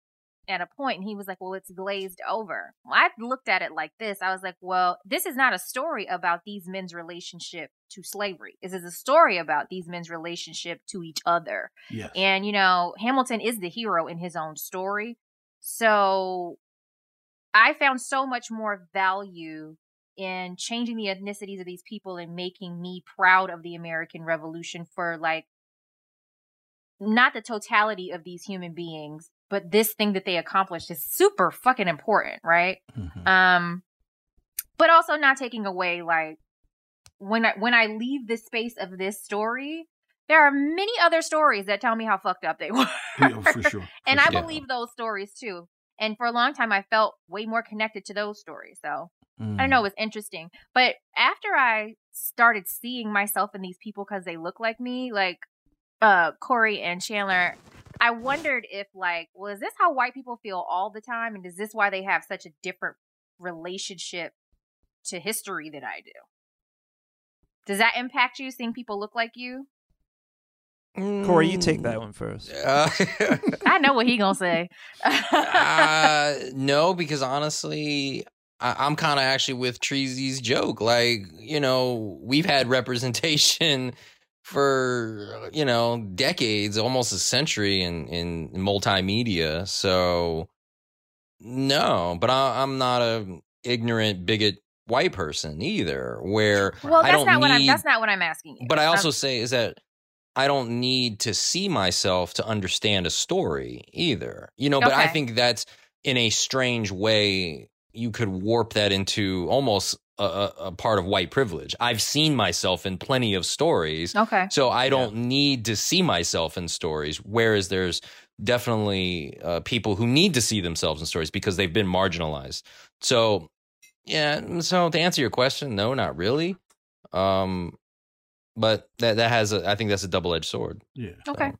at a point. point and he was like, Well, it's glazed over. Well, I looked at it like this. I was like, Well, this is not a story about these men's relationship to slavery. This is a story about these men's relationship to each other. Yes. And, you know, Hamilton is the hero in his own story. So I found so much more value in changing the ethnicities of these people and making me proud of the American Revolution for like not the totality of these human beings, but this thing that they accomplished is super fucking important, right? Mhm. Um but also not taking away like when I when I leave the space of this story, there are many other stories that tell me how fucked up they *laughs* were. Yeah, for sure. and for I believe those stories too. And for a long time I felt way more connected to those stories. So I Mm. don't know, it was interesting. But after I started seeing myself in these people because they look like me, like uh Corey and Chandler, I wondered if like, well, is this how white people feel all the time? And is this why they have such a different relationship to history than I do? Does that impact you seeing people look like you? Corey, you take that one first. Uh, I know what he gonna *laughs* say. *laughs* uh, no, because honestly, I, I'm kind of actually with Treasy's joke. Like, you know, we've had representation *laughs* for you know decades, almost a century in in multimedia. So, no, but I, I'm not a ignorant bigot white person either. Where well, that's not what I'm. That's not what I'm asking you. but I also say is that I don't need to see myself to understand a story either. You know, but I think that's in a strange way you could warp that into almost a, a, a part of white privilege. I've seen myself in plenty of stories. okay. So I don't need to see myself in stories. Whereas there's definitely uh, people who need to see themselves in stories because they've been marginalized. So yeah. So to answer your question, no, not really. Um, but that that has a, I think that's a double edged sword. Yeah. Okay.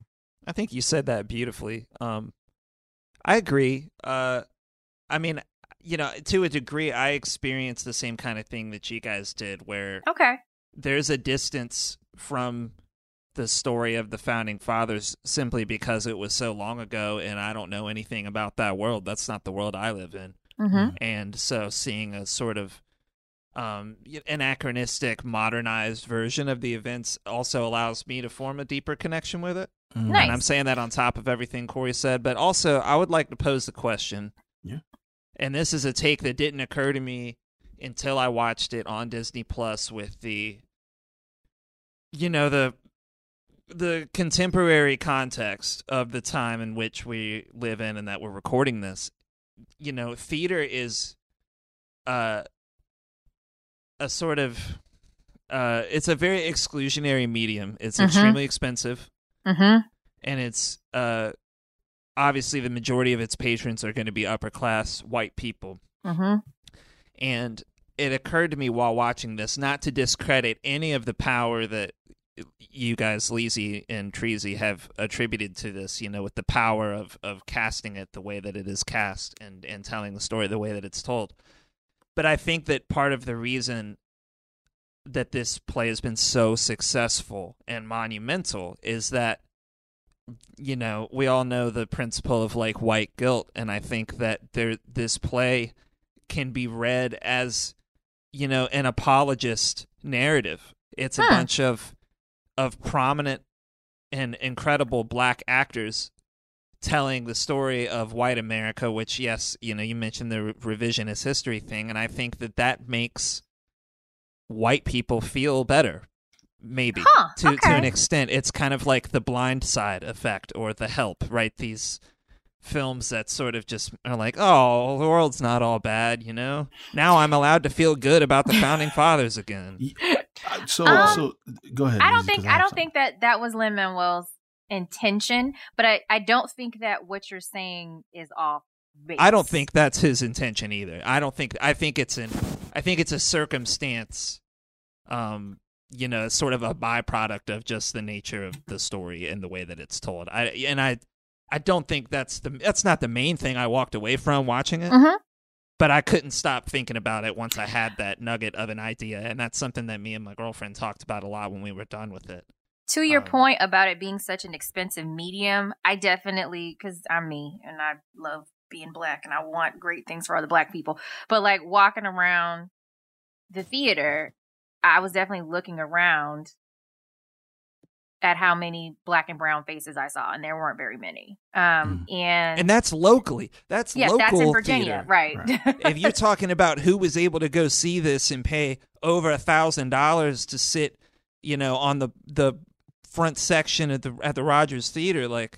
I think you said that beautifully. Um, I agree. Uh, I mean, you know, to a degree, I experienced the same kind of thing that you guys did, where Okay. there's a distance from the story of the founding fathers simply because it was so long ago and I don't know anything about that world. That's not the world I live in. Mm-hmm. And so seeing a sort of um, anachronistic, modernized version of the events also allows me to form a deeper connection with it. Mm. Nice. And I'm saying that on top of everything Corey said, but also I would like to pose the question. Yeah. And this is a take that didn't occur to me until I watched it on Disney Plus with the you know the the contemporary context of the time in which we live in and that we're recording this. You know, theater is uh a sort of uh it's a very exclusionary medium. It's Mhm. extremely expensive Mm-hmm. and it's uh obviously the majority of its patrons are going to be upper class white people Mm-hmm. and it occurred to me while watching this not to discredit any of the power that you guys Leezy and Treasy have attributed to this you know with the power of of casting it the way that it is cast and and telling the story the way that it's told but i think that part of the reason that this play has been so successful and monumental is that you know we all know the principle of like white guilt and i think that there this play can be read as you know an apologist narrative. It's a bunch of of prominent and incredible black actors telling the story of white america which yes you know you mentioned the re- revisionist history thing and i think that that makes white people feel better maybe Huh, to to an extent it's kind of like the blind side effect or the help right these films that sort of just are like oh the world's not all bad you know now i'm allowed to feel good about the founding fathers again Uh, So, Um, so go ahead. I don't Lizzie, think 'cause I don't something. think that that was Lin Manuel's intention, but I I don't think that what you're saying is off base. I don't think that's his intention either. I don't think I think it's an I think it's a circumstance um you know, sort of a byproduct of just the nature of the story and the way that it's told. I and I I don't think that's the that's not the main thing I walked away from watching it. Mhm. But I couldn't stop thinking about it once I had that nugget of an idea and that's something that me and my girlfriend talked about a lot when we were done with it. To your Um, point about it being such an expensive medium, I definitely because I'm me and I love being black and I want great things for other black people. But like walking around the theater, I was definitely looking around at how many black and brown faces I saw, and there weren't very many. Um, Mm. and and that's locally. That's yes, local that's in Virginia, theater. right? if you're *laughs* talking about who was able to go see this and pay over a thousand dollars to sit, you know, on the the front section at the at the Rodgers Theater, like,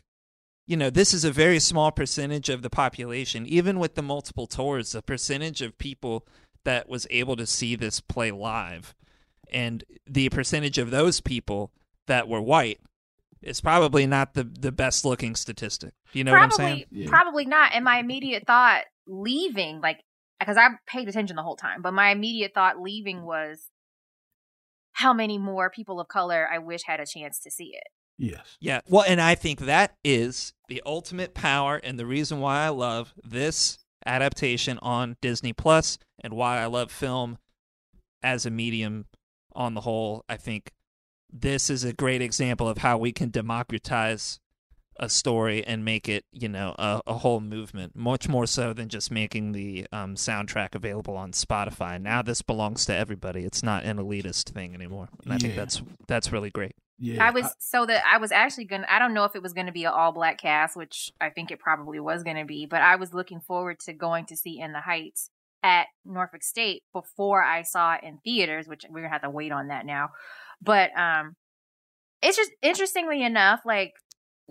you know, this is a very small percentage of the population. Even with the multiple tours, the percentage of people that was able to see this play live, and the percentage of those people that were white is probably not the the best looking statistic. You know what I'm saying? probably Yeah. probably not and my immediate thought leaving like because i paid attention the whole time but my immediate thought leaving was how many more people of color i wish had a chance to see it Yes. Yeah. Well, and I think that is the ultimate power and the reason why I love this adaptation on Disney Plus and why I love film as a medium on the whole. I think this is a great example of how we can democratize a story and make it, you know, a, a whole movement, much more so than just making the um, soundtrack available on Spotify. Now this belongs to everybody. It's not an elitist thing anymore. And I think that's that's really great. Yeah. i was so that i was actually gonna i don't know if it was gonna be an all black cast which i think it probably was gonna be but i was looking forward to going to see in the heights at norfolk state before i saw it in theaters which we're gonna have to wait on that now but um it's just interestingly enough like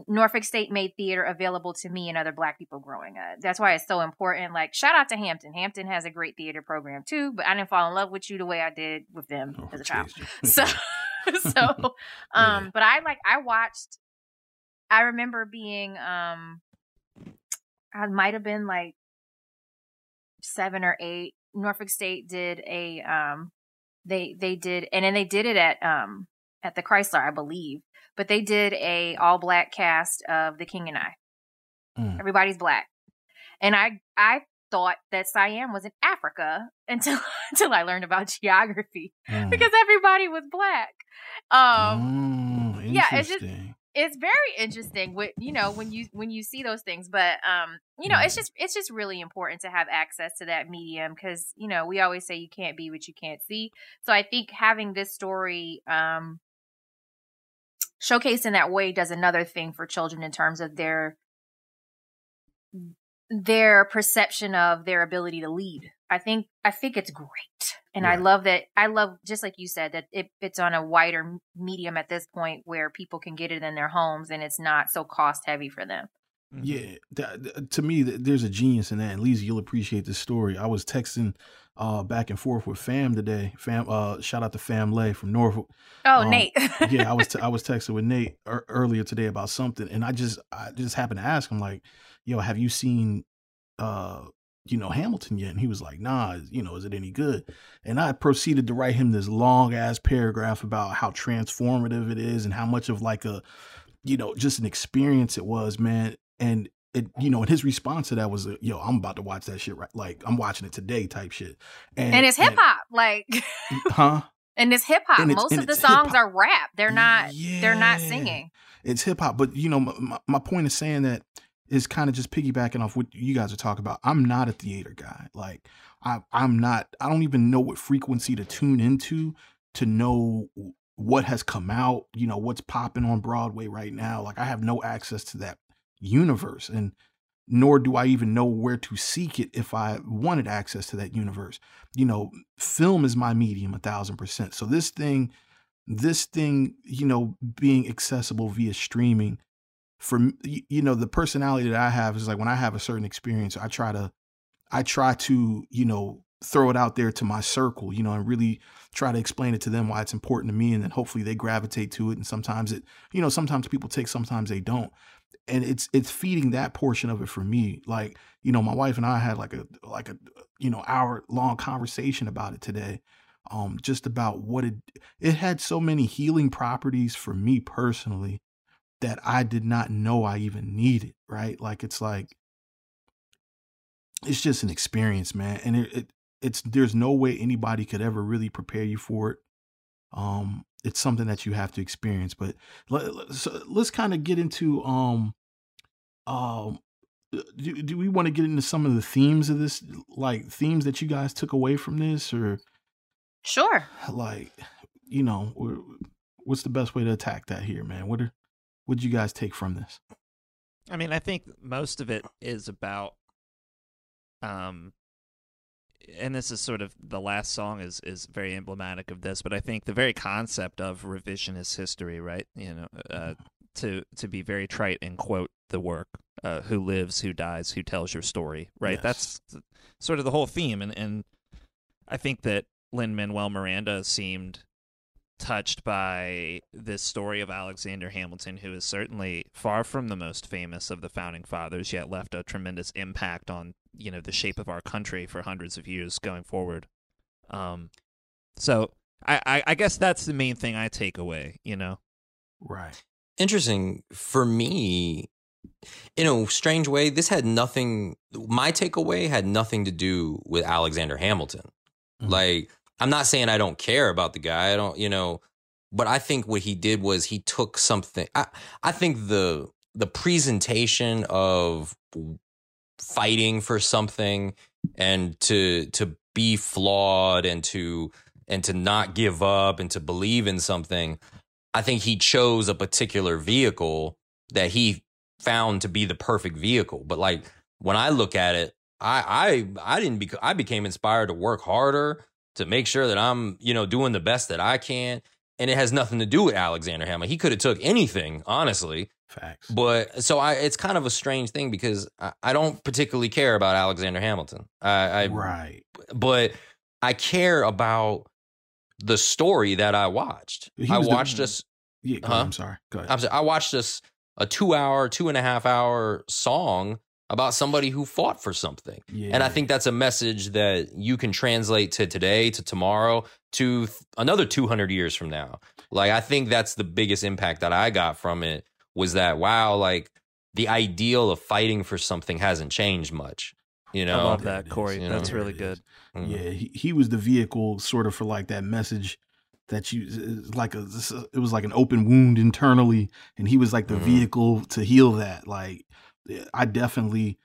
Norfolk State made theater available to me and other black people growing up. That's why it's so important. Like, shout out to Hampton. Hampton has a great theater program too, but I didn't fall in love with you the way I did with them Oh, as a child. *laughs* So, so, *laughs* um, Yeah. but I like, I watched, I remember being, um, I might have been like seven or eight. Norfolk State did a, um, they, they did, and then they did it at, um, at the Chrysler, I believe but they did a all black cast of The King and I. Mm. Everybody's black, and I I thought that Siam was in Africa *laughs* until until I learned about geography Mm. because everybody was black. Um, oh, yeah, it's just- interesting. It's very interesting with you know when you when you see those things but um you know it's just it's just really important to have access to that medium because you know we always say you can't be what you can't see so i think having this story um showcased in that way does another thing for children in terms of their their perception of their ability to lead i think i think it's great and i love that i love just like you said that it, it's on a wider medium at this point where people can get it in their homes and it's not so cost heavy for them Mhm. Yeah, that, th- to me, th- there's a genius in that. And Lisa, you'll appreciate this story. I was texting uh, back and forth with Fam today. Fam, uh, shout out to Famlay from Norfolk. oh Um, nate *laughs* yeah, I was t- I was texting with Nate ear earlier today about something, and I just I just happened to ask him like, "Yo, have you seen, uh, you know, Hamilton yet?" And he was like, "Nah, you know, is it any good?" And I proceeded to write him this long ass paragraph about how transformative it is and how much of like a, you know, just an experience it was, man. And it, you know, and his response to that was, uh, "Yo, I'm about to watch that shit right, like I'm watching it today, type shit." and it's hip hop like huh? and it's hip hop most of the songs hip-hop. are rap they're not they're not singing it's hip hop. But you know, my, my, my point is saying that is kind of just piggybacking off what you guys are talking about. I'm not a theater guy. Like I, I'm not. I don't even know what frequency to tune into to know what has come out. You know what's popping on Broadway right now. Like I have no access to that universe, and nor do I even know where to seek it if I wanted access to that universe. You know, film is my medium a thousand percent. So this thing this thing, you know, being accessible via streaming for you know, the personality that I have is like when I have a certain experience, I try to I try to, you know, throw it out there to my circle, you know, and really try to explain it to them why it's important to me and then hopefully they gravitate to it and sometimes it, you know, sometimes people take sometimes they don't. And it's it's feeding that portion of it for me. Like, you know, my wife and I had like a like a you know, hour long conversation about it today um just about what it it had so many healing properties for me personally that I did not know I even needed, right? Like it's like it's just an experience, man. And it, it it's there's no way anybody could ever really prepare you for it. Um it's something that you have to experience, but let, so let's kind of get into um um do, do we want to get into some of the themes of this, like themes that you guys took away from this, or Sure. like, you know, what's the best way to attack that here, man? What are, what did you guys take from this? I mean, I think most of it is about, um, and this is sort of the last song is is very emblematic of this, but I think the very concept of revisionist history, right? You know, uh, to to be very trite and quote the work, uh, who lives, who dies, who tells your story, right? Yes. That's th- sort of the whole theme, and and I think that Lin Manuel Miranda seemed touched by this story of Alexander Hamilton, who is certainly far from the most famous of the founding fathers, yet left a tremendous impact on you know the shape of our country for hundreds of years going forward. Um, so I, I, I guess that's the main thing I take away. You know, Right. interesting for me in a strange way this had nothing my takeaway had nothing to do with alexander hamilton Mhm. like i'm not saying i don't care about the guy i don't you know but i think what he did was he took something i, I think the the presentation of fighting for something and to to be flawed and to and to not give up and to believe in something I think he chose a particular vehicle that he found to be the perfect vehicle. But like when I look at it, I I I didn't bec- I became inspired to work harder to make sure that I'm you know doing the best that I can. And it has nothing to do with Alexander Hamilton. He could have took anything, honestly. Facts. But so I, it's kind of a strange thing because I, I don't particularly care about Alexander Hamilton. I, I right. but I care about the story that I watched. I was the- watched this. Yeah. Go Huh? ahead, I'm sorry. Go ahead. I'm sorry, I watched this a two hour, two and a half hour song about somebody who fought for something. yeah. And I think that's a message that you can translate to today, to tomorrow, to th- another 200 years from now. Like, I think that's the biggest impact that I got from it was that, wow, like the ideal of fighting for something hasn't changed much. You know, I love that. Corey. You That's really good. is. Mhm. Yeah, he, he was the vehicle sort of for like that message that you like a it was like an open wound internally and he was like the Mhm. vehicle to heal that like i definitely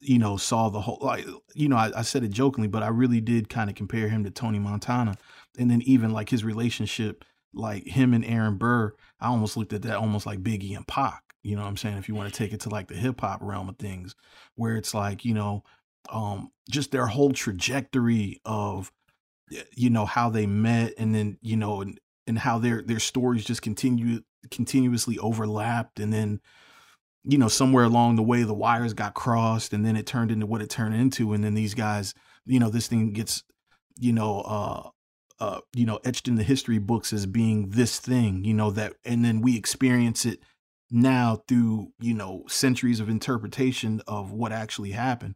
you know saw the whole like you know i, I said it jokingly but i really did kind of compare him to tony montana and then even like his relationship like him and aaron burr i almost looked at that almost like biggie and Pac. you know what i'm saying if you want to take it to like the hip-hop realm of things where it's like you know um just their whole trajectory of you know how they met and then you know and and how their their stories just continue continuously overlapped and then you know somewhere along the way the wires got crossed and then it turned into what it turned into and then these guys you know this thing gets you know uh uh you know etched in the history books as being this thing you know that and then we experience it now through you know centuries of interpretation of what actually happened.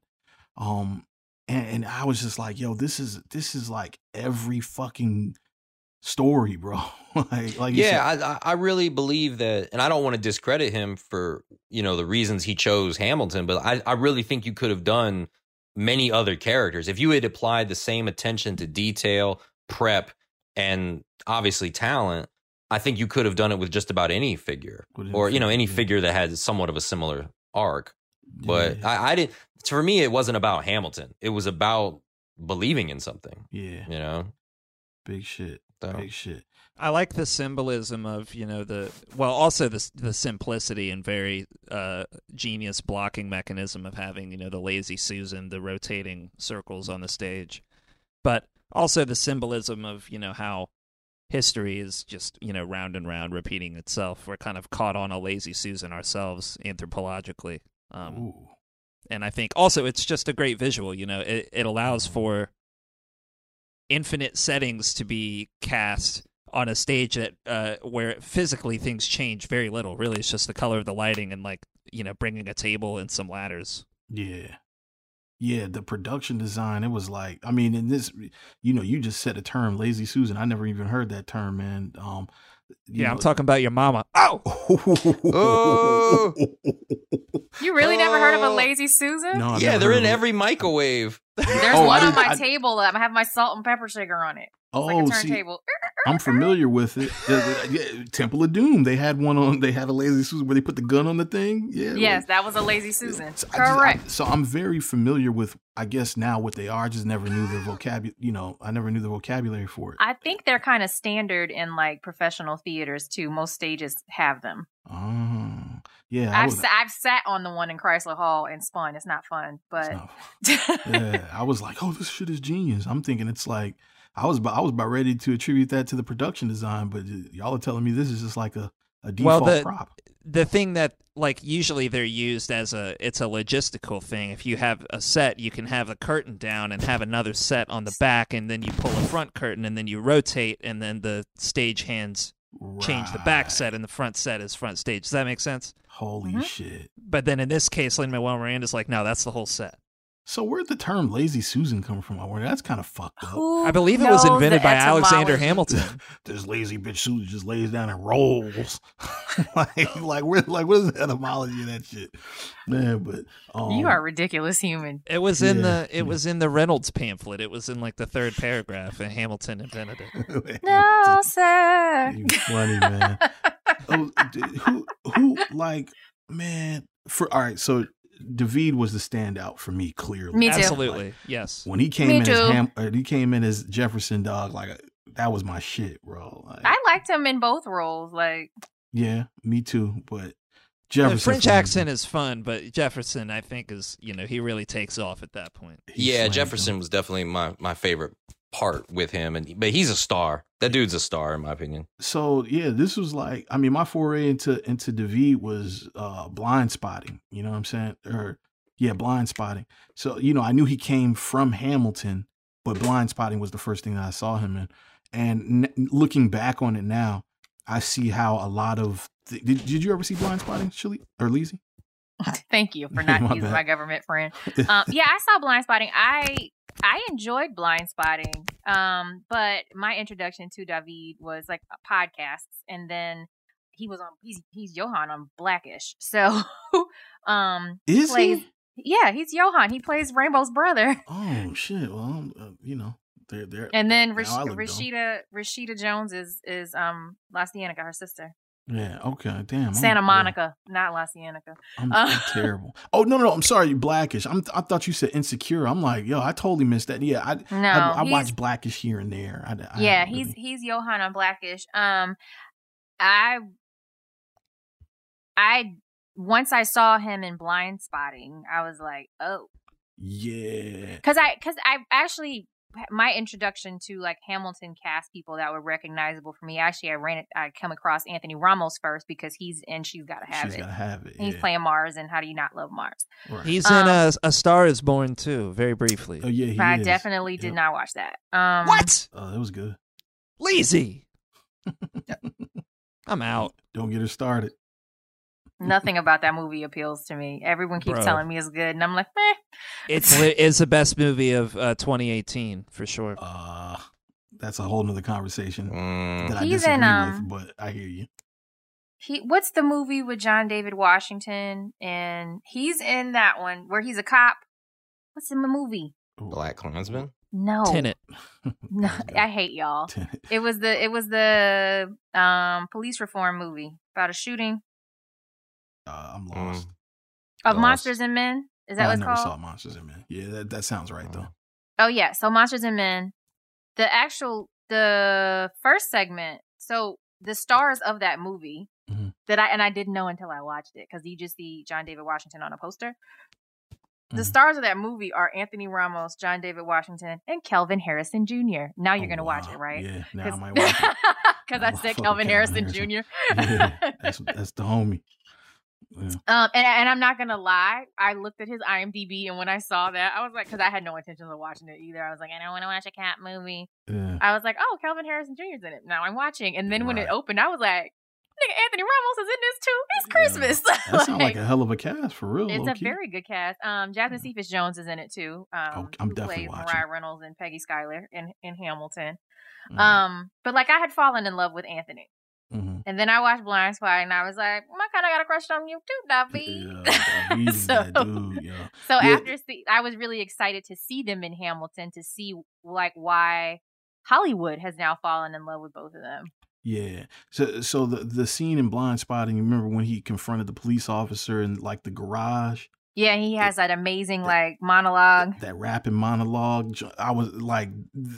Um and, and i was just like yo this is this is like every fucking story bro *laughs* like like yeah, said, I, I really believe that, and I don't want to discredit him for you know the reasons he chose Hamilton, but I, I really think you could have done many other characters if you had applied the same attention to detail, prep, and obviously talent. I think you could have done it with just about any figure, or you know any figure, yeah. figure that had somewhat of a similar arc. But yeah, I, I didn't. For me, it wasn't about Hamilton. It was about believing in something. yeah You know. big shit So. big shit I like the symbolism of you know the well also the the simplicity and very uh, genius blocking mechanism of having you know the lazy Susan the rotating circles on the stage, but also the symbolism of you know how history is just you know round and round repeating itself. We're kind of caught on a lazy Susan ourselves anthropologically, um, Ooh. and I think also it's just a great visual. You know, it it allows for infinite settings to be cast on a stage that uh, where physically things change very little. Really, it's just the color of the lighting and like you know bringing a table and some ladders. Yeah. Yeah, the production design, it was like, I mean, in this, you know, you just said a term, lazy Susan. I never even heard that term, man. Um, you Yeah, I'm talking about your mama. Oh, Oh. *laughs* You really never heard of a Oh. lazy Susan? No, I've yeah, never they're heard in of it. every microwave. There's Oh, one on my I- table that I have my salt and pepper shaker on it. Oh, like a oh, see. I'm familiar with it. Yeah, yeah, Temple of Doom. They had one on. They had a lazy Susan where they put the gun on the thing. Yeah. Yes, like- that was a lazy Susan. So I just- I- Correct. so I'm very familiar with. I guess now what they are. I just never knew the vocabulary. You know, I never knew the vocabulary for it. I think they're kind of standard in like professional theaters too. Most stages have them. Oh, yeah. I I've was, sa- I've sat on the one in Chrysler Hall and spun. It's not fun, but not- *laughs* yeah, I was like, oh, this shit is genius. I'm thinking it's like I was about I was about ready to attribute that to the production design, but y'all are telling me this is just like a a Well, default the- prop. the thing that like usually they're used as a it's a logistical thing if you have a set you can have a curtain down and have another set on the back and then you pull a front curtain and then you rotate and then the stage hands change the back set and the front set is front stage does that make sense Holy Mhm. shit! but then in this case lin manuel miranda's like no that's the whole set So where'd the term "lazy Susan" come from? I wonder. That's kind of fucked up. Who i believe it was knows invented the by alexander hamilton *laughs* this lazy bitch Susan just lays down and rolls. *laughs* like, like, where, like, what is the etymology of that shit, man? But um, You are a ridiculous human. it was in Yeah, the it yeah. was in the reynolds pamphlet it was in like the third paragraph and hamilton invented it *laughs* No, sir. You funny man. oh, d- who who like man for all right so david was the standout for me clearly Me too. absolutely yes when he came Me in as. Ham, uh, he came in as jefferson dog like uh, that was my shit bro like, I liked him in both roles. Like, yeah me too but the jefferson french for me, accent is fun but jefferson i think is you know he really takes off at that point he yeah, Jefferson him. was definitely my my favorite part with him, and but he's a star. That dude's a star in my opinion. so yeah this was like i mean my foray into into david was uh blind spotting you know what i'm saying or yeah blind spotting so you know i knew he came from hamilton but blind spotting was the first thing that i saw him in and n- looking back on it now i see how a lot of th- did, did you ever see blind spotting Shirley or Lizzie? *laughs* *laughs* thank you for *laughs* not My using bad. my government friend. Um, yeah, I saw Blind Spotting. I I enjoyed Blind Spotting. Um, but my introduction to David was like podcasts, and then he was on. He's he's Johan on Blackish. So, um, is plays. he Yeah, he's Johan. He plays Rainbow's brother. oh shit well uh, you know they're they're And then Rash- look dumb. Rashida Rashida Jones is is um La Cienega, her sister. Yeah okay damn I'm- Santa yeah. Monica, not La Cienega. I'm, Uh, I'm terrible. Oh no, no, no, I'm sorry, Blackish. I'm, I thought you said Insecure. I'm like, yo, I totally missed that. Yeah, I, No, I, I watch Blackish here and there. I, I yeah, haven't he's really- he's Johan on Blackish. Um, I I once I saw him in Blind Spotting, I was like, oh, yeah. because I because I actually my introduction to like Hamilton cast people that were recognizable for me. Actually, I ran it. I come across Anthony Ramos first because he's in She's Gotta Have She's It. gotta have it. And He's yeah. playing Mars, and how do you not love Mars? Right. He's Um, in a, a Star Is Born too, very briefly. Oh yeah, he I is. definitely did not watch that. Um, what? Oh, that was good. Lazy. *laughs* I'm out. Don't get her started. Nothing about that movie appeals to me. Everyone keeps Bro. telling me it's good, and I'm like, meh. It's it's the best movie of uh, 2018 for sure. Uh, that's a whole nother conversation Mm, that I He's disagree in, um, with, but I hear you. He what's the movie with John David Washington and he's in that one where he's a cop. What's in the movie? Black Klansman. No, Tenet. *laughs* *laughs* no, That was good. I hate y'all. Tenet. It was the it was the um police reform movie about a shooting Uh, I'm lost. of Lost. Monsters and Men. Is that Oh, what I never called? saw Monsters and Men. Yeah, that, that sounds right though. Oh yeah, so Monsters and Men. The actual the first segment. So the stars of that movie Mhm. that I and I didn't know until I watched it because you just see John David Washington on a poster. The Mhm. stars of that movie are Anthony Ramos, John David Washington, and Kelvin Harrison Jr. Now you're Oh, gonna watch it, right? Yeah, now I Because might watch it. *laughs* I I'm said Kelvin Kelvin Harrison, Harrison. Jr. Yeah, *laughs* that's that's the homie. Yeah. Um, and, and I'm not gonna lie, I looked at his IMDb, and when I saw that, I was like, because I had no intention of watching it either. I was like, I don't want to watch a cat movie. Yeah. I was like, oh, Kelvin Harrison Jr.'s in it. Now I'm watching, and then when it opened, I was like, nigga, Anthony Ramos is in this too. It's Yeah. Christmas. *laughs* That sounds like a hell of a cast for real. it's a low-key. very good cast. Um, Jasmine Cephas Jones is in it too. Um, Oh, I'm definitely plays watching. Maria Reynolds and Peggy Schuyler in in Hamilton. Mhm. Um, but like I had fallen in love with Anthony. Mhm. And then I watched Blind Spot and I was like, I kind of got a crush on you too, David. Yeah, *laughs* so, dude, yeah. *laughs* so Yeah. after see, I was really excited to see them in Hamilton to see like why Hollywood has now fallen in love with both of them. Yeah. So so the the scene in Blind Spotting, you remember when he confronted the police officer in like the garage? Yeah, he has that amazing like monologue. That rapping monologue. I was like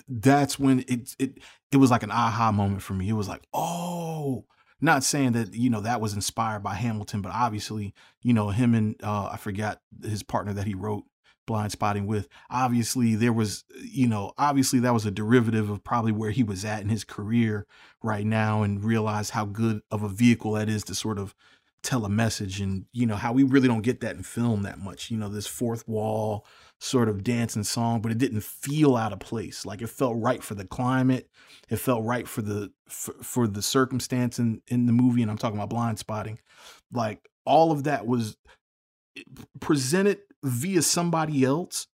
that's when it it it was like an aha moment for me. It was like, "Oh, not saying that you know that was inspired by Hamilton, but obviously, you know, him and uh I forgot his partner that he wrote blind spotting with obviously there was you know obviously that was a derivative of probably where he was at in his career right now and realize how good of a vehicle that is to sort of tell a message and you know how we really don't get that in film that much you know this fourth wall sort of dance and song but it didn't feel out of place like it felt right for the climate it felt right for the for, for the circumstance in in the movie and i'm talking about blind spotting like all of that was eh, presented via somebody else,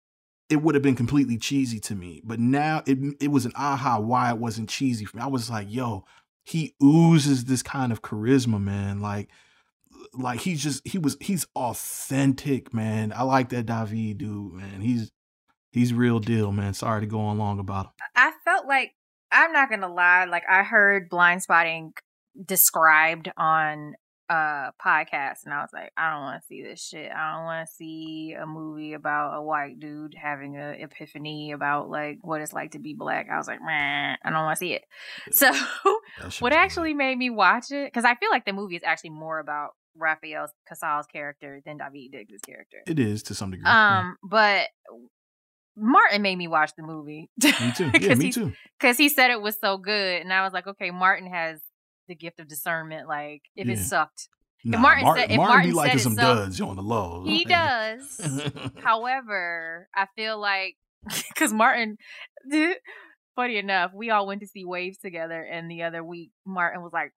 it would have been completely cheesy to me. But now it it was an aha why it wasn't cheesy for me. I was like, yo, he oozes this kind of charisma, man. Like like he's just he was he's authentic, man. I like that Daveed dude, man. He's he's real deal, man. Sorry to go on long about him. I felt like I'm not gonna lie, like I heard Blindspotting described on uh podcast and I was like, I don't want to see this shit. I don't want to see a movie about a white dude having an epiphany about like what it's like to be black. I was like, man, I don't want to see it. *laughs* So what actually made me watch it because I feel like the movie is actually more about Rafael Casal's character than Daveed Diggs' character. It is to some degree. Um, but Martin made me watch the movie. *laughs* me too. *laughs* Yeah, me he, too. Because he said it was so good, and I was like, okay, Martin has the gift of discernment. Like if yeah. it sucked. Nah, if Martin, Martin, said, if Martin, Martin be liking some so, duds on the low. He does. *laughs* However, I feel like because Martin, funny enough, we all went to see Waves together, and the other week Martin was like,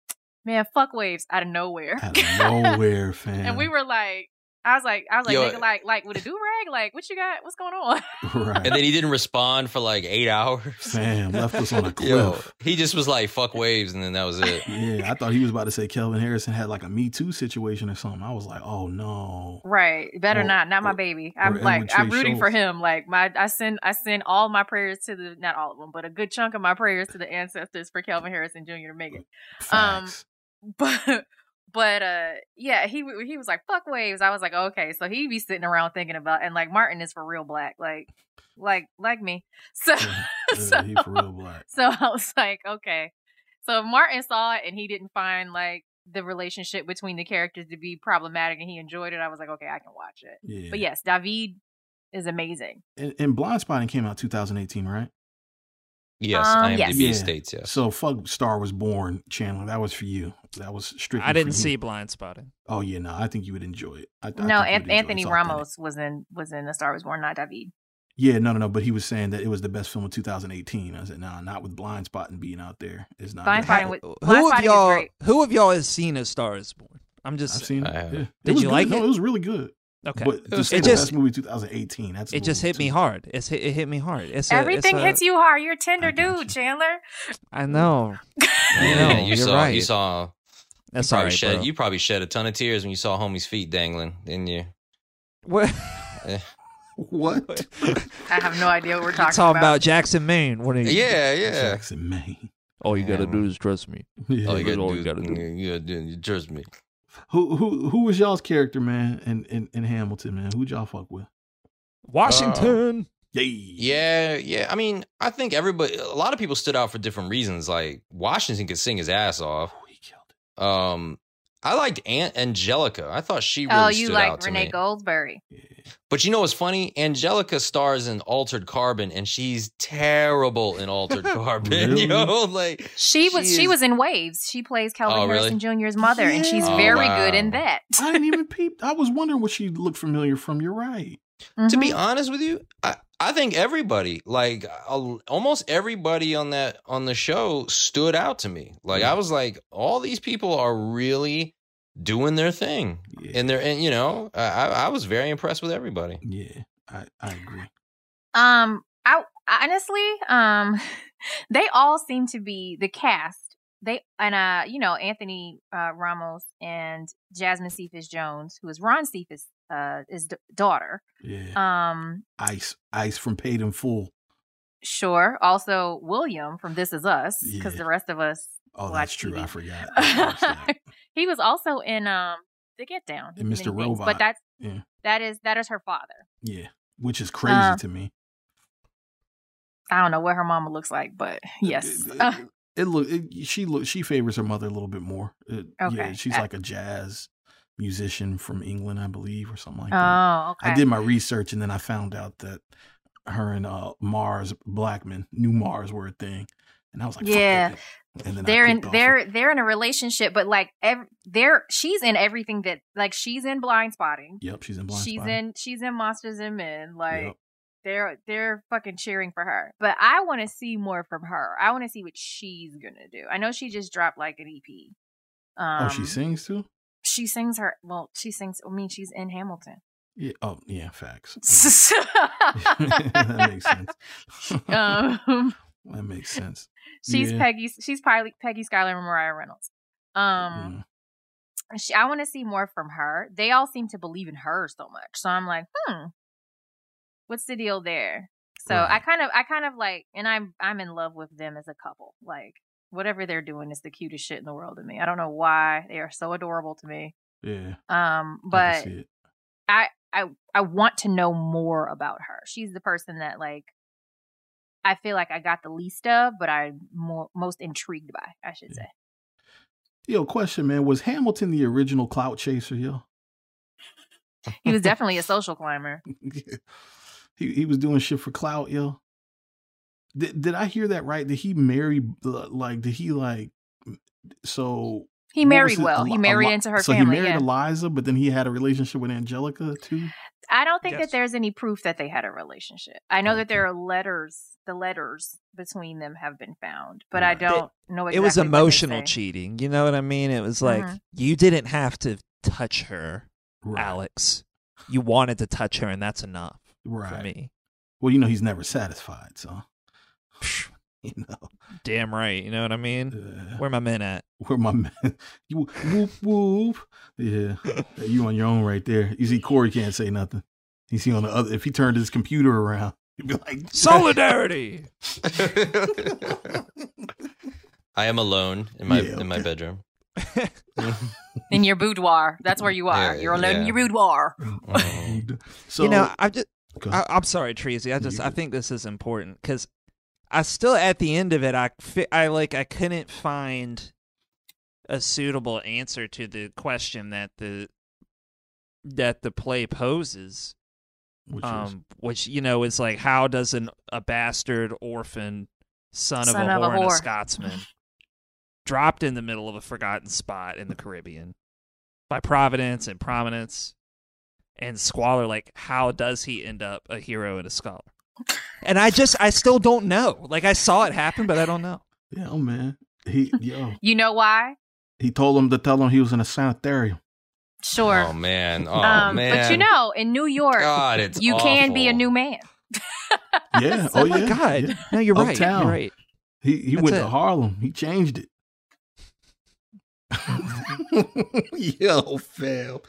"Man, fuck Waves" out of nowhere. Out of *laughs* nowhere, fam. and we were like, I was like, I was like, Yo, nigga, like, like with a do rag, like, what you got? What's going on? *laughs* Right. And then he didn't respond for like eight hours. Fam, left us on a *laughs* cliff. Yo, he just was like, "Fuck waves," and then that was it. Yeah, I thought he was about to say Kelvin Harrison had like a Me Too situation or something. I was like, "Oh no!" Right, better or, not, not my baby. I'm like, I'm rooting for him. Like my, I send, I send all my prayers to the, not all of them, but a good chunk of my prayers to the ancestors for Kelvin Harrison Jr. to make it. Facts. Um, *laughs* but but uh yeah he he was like fuck waves. I was like okay. So he be sitting around thinking about and like martin is for real black like like like me. *laughs* So yeah, *laughs* so, he for real black. so i was like okay. So martin saw it and he didn't find like the relationship between the characters to be problematic and he enjoyed it i was like okay i can watch it. Yeah. but yes Daveed is amazing. And, and Blindspotting came out 2018 right Yes, Um, IMDb yes. Yeah. states yes. So fuck Star was born, Chandler. That was for you. That was strictly. I didn't for see Blindspotting. Oh yeah, no, I think you would enjoy it. I, I no think you would An- enjoy it. anthony ramos was in was in the star was born not Daveed Yeah, no, no, no. But he was saying that it was the best film of 2018. I said, nah, not with Blindspotting being out there. It's not. Blind that- Spotting was- Who of y'all? Who of y'all has seen A Star Is Born? I'm just. I've seen it. Yeah. Did was you good. like no, it? it was really good. Okay. But to was- say it the just- best movie 2018. That's it just little hit me hard. It's hit, it hit me hard. It's a, everything it's a- hits you hard you're a tender dude you. chandler I know. I *laughs* know. you You're saw right. you saw That's you all probably right, shed bro. you probably shed a ton of tears when you saw homie's feet dangling, didn't you? What? Eh. What? i have no idea what we're talking, about. Talking about Jackson, Maine. What are you? Yeah, yeah. Jackson, Maine. All you gotta do is trust me. Yeah. You gotta all do, you gotta do. You gotta do, you trust me. Who who who was y'all's character, man? In in, in Hamilton, man. Who'd y'all fuck with? Washington. Yay. Yeah, yeah. I mean, I think everybody, a lot of people stood out for different reasons. Like Washington could sing his ass off. Oh, he killed it. Um, I liked Aunt Angelica. I thought she really oh you stood out like to renee me. goldsberry But you know what's funny? Angelica stars in Altered Carbon, and she's terrible in Altered *laughs* Carbon. Really? You know, like she was She she was in waves she plays Kelvin Oh, really? harrison jr's mother and she's Oh, very wow. good in that I didn't even *laughs* peep. I was wondering what she looked familiar from. You're right. To be Mhm. honest with you, I, I think everybody, like al- almost everybody on that on the show, stood out to me. Like I was like, all these people are really doing their thing, Yeah. and they're and you know, I, I I was very impressed with everybody. Yeah, I, I agree. Um, I honestly, um, *laughs* they all seem to be the cast. They and uh, you know, Anthony uh, Ramos and Jasmine Cephas Jones, who is Ron Cephas, uh, his d- daughter. Yeah. Um, Ice, Ice from Paid in Full. Sure. Also, William from This Is Us, because Yeah. the rest of us. Oh, that's true. TV. I forgot. I *laughs* he was also in um The Get Down. Mr. many things, Robot. But that's Yeah. that is that is her father. Yeah, which is crazy Uh, to me. I don't know what her mama looks like, but yes. It, it, it look it, she look she favors her mother a little bit more. It- Yeah, Okay. she's Uh, like a jazz musician from England, I believe, or something like that. oh, okay. I did my research and then I found out that her and uh, Mars Blackmon, new Mars, were a thing, and I was like, Fuck Yeah. that. And then they're in they're they're in a relationship, but like ev- they're she's in everything that like she's in Blindspotting. Yep, she's in blind she's Spot. in she's in Monsters and Men. Like Yep. they're they're fucking cheering for her. But I want to see more from her. I want to see what she's gonna do. I know she just dropped like an EP. Um, oh, she sings too. She sings her. Well, she sings. I mean, she's in Hamilton. Yeah. Oh, yeah. Facts. *laughs* *laughs* that makes sense. *laughs* um, that makes sense. she's Yeah. Peggy. She's Peggy, Peggy Schuyler and Maria Reynolds. Um, Yeah. she, I want to see more from her. They all seem to believe in her so much. So I'm like, hmm, what's the deal there? So I kind of, I kind of like, and I'm, I'm in love with them as a couple. Like whatever they're doing is the cutest shit in the world to me. I don't know why they are so adorable to me. Yeah. Um, but it. I, I, I want to know more about her. She's the person that like. I feel like I got the least of, but I'm more, most intrigued by, I should Yeah. say. Yo, question, man. Was Hamilton the original clout chaser, yo? He was definitely a *laughs* social climber. he he was doing shit for clout, yo. Did did I hear that right? Did he marry uh, like did he like so He married well. He married into her so family. he married yeah. Eliza, but then he had a relationship with Angelica too. I don't think Yes. that there's any proof that they had a relationship. I know that there are letters. The letters between them have been found, but I don't know exactly. it was what they emotional say. cheating. You know what I mean? It was like Mhm. you didn't have to touch her, Right. Alex. You wanted to touch her, and that's enough Right. for me. Well, you know he's never satisfied, so *laughs* you know. Damn right. You know what I mean? Uh, Where my men at? where my men? *laughs* you whoop whoop. Yeah. you on your own right there. You see Corey can't say nothing. You see on the other if he turned his computer around, *laughs* he'd be like Solidarity. I am alone in my Yeah, in my bedroom. in your boudoir. That's where you are. Yeah, You're alone in your boudoir. so you know, I just, I, I'm sorry, Tracy. I just I think this is important because I still at the end of it, I fi- I like I couldn't find a suitable answer to the question that the that the play poses. which is Um, which you know is like, how does an a bastard orphan son, Son of of a a whore and a. Scotsman dropped in the middle of a forgotten spot in the Caribbean by providence and prominence and squalor like how does he end up a hero and a scholar and i just i still don't know like i saw it happen but i don't know yeah, oh man. He yo, *laughs* You know why? he told him to tell him he was in a sanitarium. Sure. Oh man. Oh um, man. But you know, in New York, God, it's you can be a new man. Yeah. So- *laughs* oh oh my yeah. god yeah. no you're right Uptown. you're right He he That's went it. to Harlem. He changed it. *laughs* yo, fam.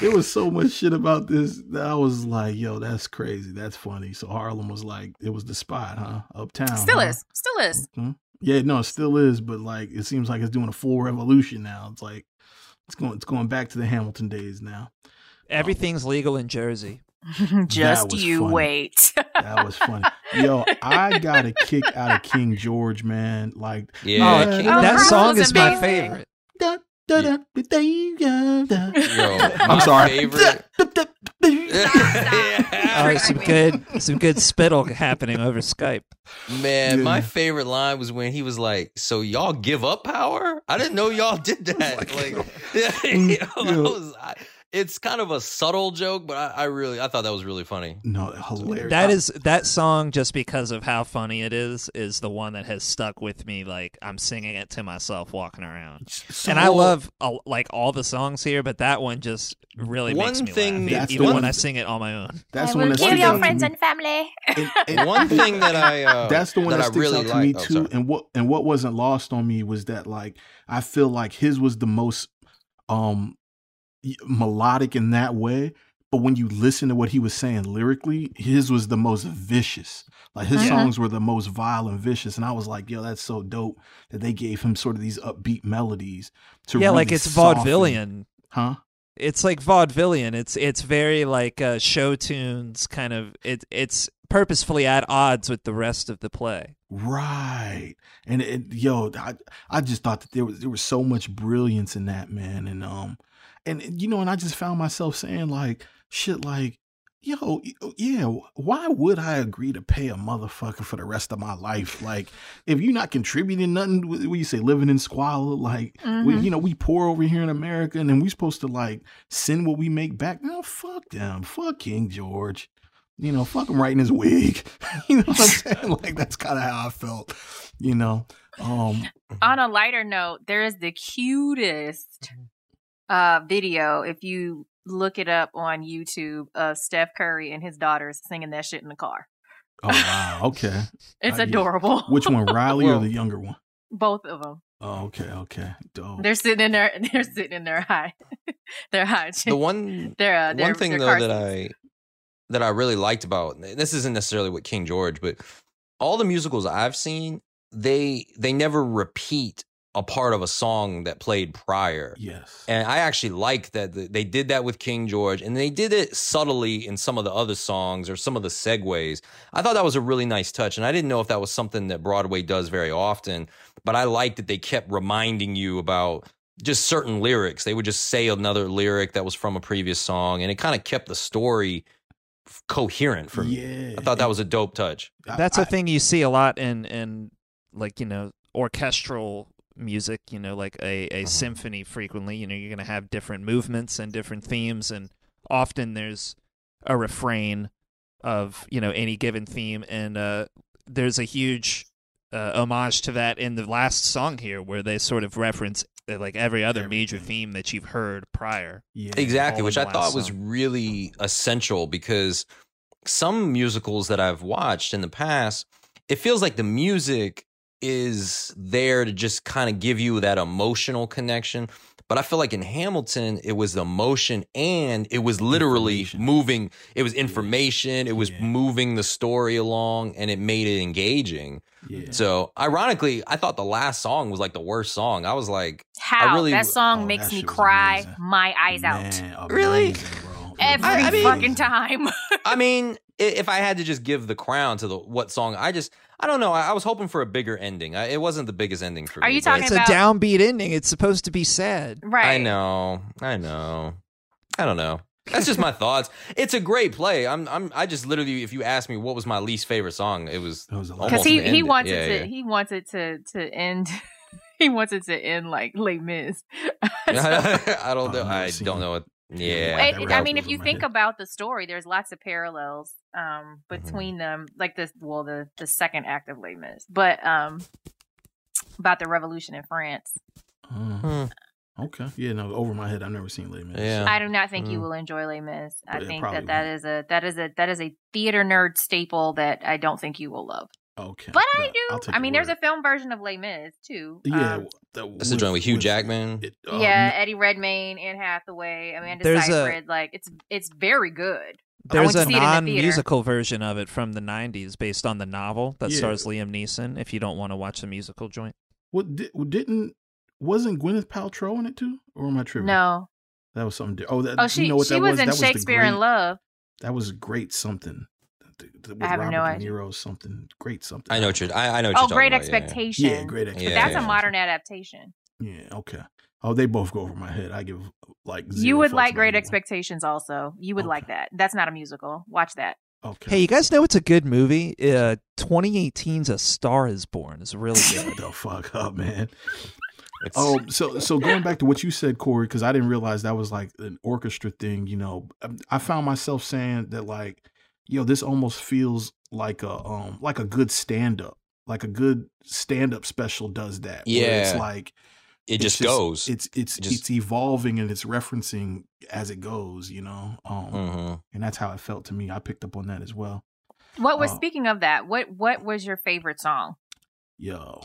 There was so much shit about this that I was like, yo, that's crazy. That's funny. So Harlem was like, it was the spot, huh? Uptown. Still huh? is. Still is. Mhm. Yeah, no, it still is, but like it seems like it's doing a full revolution now. It's like it's going it's going back to the Hamilton days now. everything's legal in jersey *laughs* Just you funny. wait. That was funny. Yo, I got a kick out of *laughs* King George, man. Like Yeah. oh, King- Oh, that Prince song was is my favorite Yo, *laughs* I'm sorry. oh, *laughs* some good some good spittle happening over skype Man, Yeah. my favorite line was when he was like, "So y'all give up power? I didn't know y'all did that." *laughs* Like, like, yo. you mm, know, I was- I- it's kind of a subtle joke, but I, I really, I thought that was really funny. No, hilarious. That is that song just because of how funny it is is the one that has stuck with me like I'm singing it to myself walking around. So- and I love uh, like all the songs here, but that one just really makes One me thing- laugh, That's the even one- when I sing it on my own. That's I one will that kill your friends and family. And- and- *laughs* One thing that I, uh, that's the one that, I sticks really out to like. me oh, too. sorry. and what and what wasn't lost on me was that like I feel like his was the most um y- melodic in that way, but when you listen to what he was saying lyrically, his was the most vicious. Like his Mhm. songs were the most vile and vicious, and I was like, "Yo, that's so dope that they gave him sort of these upbeat melodies to yeah, like it's soften- vaudevillian. huh? It's like vaudevillian. It's it's very like uh, show tunes kind of. It it's purposefully at odds with the rest of the play. Right. And it, yo, I, I just thought that there was there was so much brilliance in that man, and um, and you know, and I just found myself saying like shit, like, yo, yeah, why would I agree to pay a motherfucker for the rest of my life? Like, if you're not contributing nothing, what you say, living in squalor, like, we, Mhm. you know, we poor over here in America, and then we supposed to like send what we make back. No, fuck them, fuck King George. You know, fuck him right in his wig. *laughs* you know what I'm *laughs* saying? Like that's kind of how I felt. You know, um, On a lighter note, there is the cutest uh video if you look it up on YouTube of Steph Curry and his daughters singing that shit in the car. oh wow, okay. *laughs* It's Uh, yeah. adorable. Which one, Riley or the younger one? Both of them. Oh, okay, okay. Dope. They're sitting in their *laughs* they're sitting in their high *laughs* their high The one their uh, their, one thing their though that. I that I really liked about this isn't necessarily with King George, but all the musicals I've seen, they they never repeat a part of a song that played prior. yes. And I actually like that they did that with King George, and they did it subtly in some of the other songs or some of the segues. I thought that was a really nice touch, and I didn't know if that was something that Broadway does very often. But I liked that they kept reminding you about just certain lyrics. They would just say another lyric that was from a previous song, and it kind of kept the story coherent for me. yeah. I thought that was a dope touch. That's I- a thing you see a lot in in like you know orchestral music. You know, like a a Uh-huh. symphony. Frequently, you know, you're gonna have different movements and different themes, and often there's a refrain of you know any given theme, and uh, there's a huge uh, homage to that in the last song here, where they sort of reference uh, like every other major theme that you've heard prior. Yeah. Exactly, which I thought last was really essential because some musicals that I've watched in the past, it feels like the music is there to just kind of give you that emotional connection. But I feel like in Hamilton, it was the emotion and it was literally moving. It was information. It was Yeah. moving the story along and it made it engaging. Yeah. So, ironically, I thought the last song was like the worst song. I was like, How really- that song oh, makes that me cry amazing. my eyes out Man, Really? bro. every I- I mean- fucking time. *laughs* I mean, i- if I had to just give the crown to the what song, I just I don't know. I, I was hoping for a bigger ending. I, it wasn't the biggest ending for Are me. you talking It's about- a downbeat ending. It's supposed to be sad. right. I know. I know. I don't know. That's just my *laughs* thoughts. It's a great play. I'm. I'm. I just literally, if you ask me what was my least favorite song, it was It was a lot. Because he the he ending. wants Yeah, it to yeah. he wants it to to end *laughs* he wants it to end like Les Mis. So- *laughs* I don't know. I've I don't know what. Yeah, Yeah. It- it- I mean, if over you think head. about the story, there's lots of parallels um, Mm-hmm. between them, like this. Well, the the second act of Les Mis, but um, about the revolution in France. Uh, Hmm. okay. Yeah. No. Over my head. I've never seen Les Mis. Yeah. I do not think you Mm. will enjoy Les Mis. I Yeah, think probably that that is a that is a that is a theater nerd staple that I don't think you will love. Okay. But I I'll do. I mean, there's a film version of Les Mis too. Yeah. Um, that- That's the joint with Hugh Jackman. it- uh, yeah, Eddie Redmayne, Anne Hathaway, Amanda There's a- Seyfried. Like it's it's very good. There's went to a see it the non-musical version of it from the '90s, based on the novel that Yeah. stars Liam Neeson. If you don't want to watch the musical joint, What di- didn't wasn't Gwyneth Paltrow in it too, or am I tripping? No. that was something. di- Oh, that, Oh, you she know what she that was, was? in That was the Shakespeare in Love. That was great something. The- the- with I have Robert no De idea. Niro, something great something. I know what you're. I, I know what Oh, you're talking Great about, yeah, yeah. Yeah, great Yeah. But expectation. that's a modern adaptation. Yeah, okay. Oh, they both go over my head. I give like you would like Great either one. Expectations also. You would like that. That's not a musical. Watch that. Okay. hey, you guys know it's a good movie. Uh, 2018's A Star Is Born is really Shut good. the fuck up, man. It's- Oh, so so going back to what you said, Corey, because I didn't realize that was like an orchestra thing. You know, Um, I found myself saying that like, yo, this almost feels like a um like a good stand up, like a good stand up special does that. where it's like it it's just, goes. It's it's It just- it's evolving and it's referencing as it goes. You know, um, Mhm. and that's how it felt to me. I picked up on that as well. What was Uh, speaking of that? What what was your favorite song? Yo,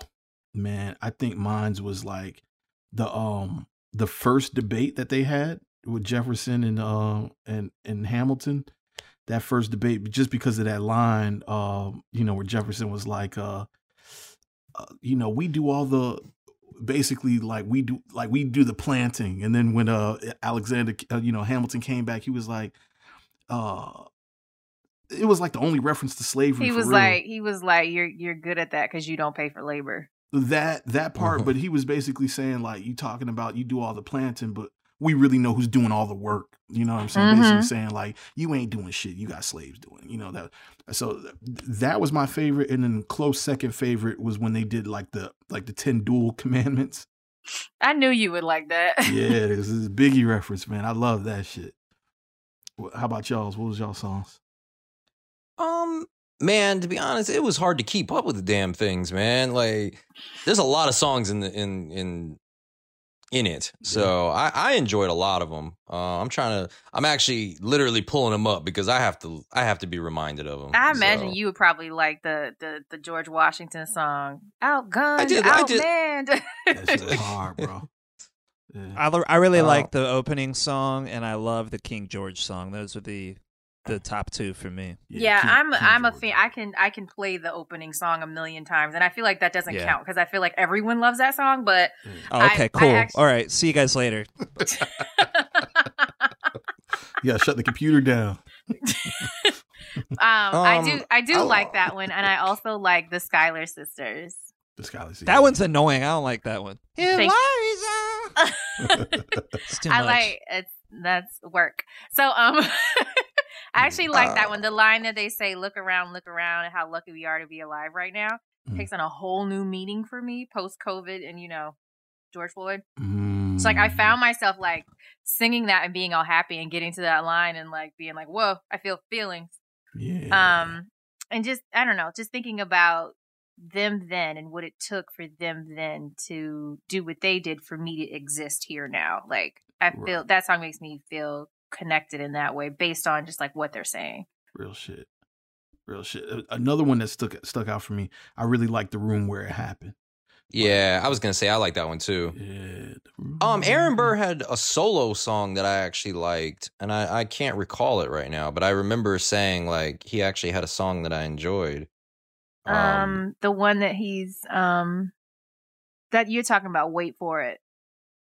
man, I think mine's was like the um the first debate that they had with Jefferson and uh and and Hamilton. That first debate, just because of that line, uh, you know, where Jefferson was like, uh, uh, you know, we do all the basically like we do like we do the planting, and then when uh Alexander, uh, you know, Hamilton came back, he was like, uh, it was like the only reference to slavery. He was real. like, he was like, you're you're good at that because you don't pay for labor. that that part, *laughs* but he was basically saying like you talking about you do all the planting, but we really know who's doing all the work. You know what I'm saying? Basically Mhm. saying like you ain't doing shit. You got slaves doing. it. You know that. So th- that was my favorite, and then close second favorite was when they did like the like the ten duel *laughs* commandments. I knew you would like that. Yeah, *laughs* this is a Biggie reference, man. I love that shit. How about y'all's? What was y'all songs? Um, man, to be honest, it was hard to keep up with the damn things, man. Like, there's a lot of songs in the in in in it, so I I enjoyed a lot of them. Uh, I'm trying to, I'm actually literally pulling them up because I have to I have to be reminded of them. I imagine you would probably like the the the George Washington song, "Outgunned, did- I did- outmanned." *laughs* That shit was *laughs* hard, bro. Yeah. I, I really Oh. like the opening song, and I love the King George song. Those are the the top two for me. yeah, King- I'm King I'm a fan. I can I can play the opening song a million times, and I feel like that doesn't Yeah. count because I feel like everyone loves that song. But Oh, okay, I cool. actually- All right, see you guys later. *laughs* *laughs* You gotta shut the computer down. *laughs* um, I do Um, I do I- like that one, and I also like the Schuyler sisters. The Schuyler City. That one's annoying. I don't like that one. Thank- It's too much. I like it's that's work. So um I actually like that one. The line that they say, look around, look around, and how lucky we are to be alive right now Mhm. takes on a whole new meaning for me post COVID and you know, George Floyd. Mm. It's like I found myself like singing that and being all happy and getting to that line and like being like, Whoa, I feel feelings. Yeah. Um and just I don't know, just thinking about them then and what it took for them then to do what they did for me to exist here now. Like I Right. feel that song makes me feel connected in that way based on just like what they're saying. Real shit. Real shit. Another one that stuck stuck out for me. I really like the room where it happened. Yeah, I was gonna say I like that one too. Yeah. Um, Aaron Burr had a solo song that I actually liked, and I, I can't recall it right now, but I remember saying like he actually had a song that I enjoyed. Um, the one that he's um that you're talking about, wait for it.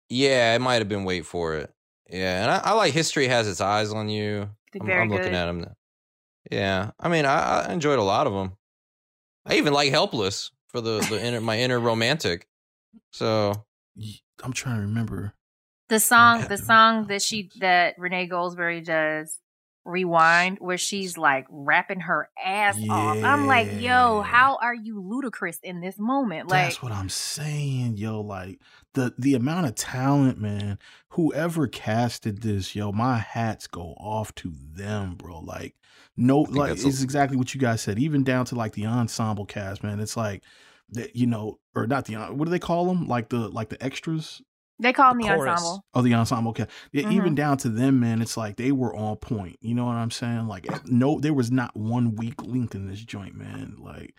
yeah, it might have been "Wait for It." Yeah, and I, I like "History Has Its Eyes on You." I'm, I'm looking good. at him. Yeah, I mean, I, I enjoyed a lot of them. I even like "Helpless" for the the inner my inner romantic. So I'm trying to remember. The song, the song that she that Renee Goldsberry does, Rewind, where she's like rapping her ass off. I'm like, yo, how are you ludicrous in this moment? Like, That's what I'm saying, yo. Like the the amount of talent, man. Whoever casted this, yo, my hats go off to them, bro. Like, no, like that's a- it's exactly what you guys said. Even down to like the ensemble cast, man. It's like that, you know, or not the what do they call them? Like the like the extras. They call The me chorus. ensemble. Oh, the ensemble Okay. Yeah, Mhm. even down to them, man. It's like they were on point. You know what I'm saying? Like, eh, no, there was not one weak link in this joint, man. Like,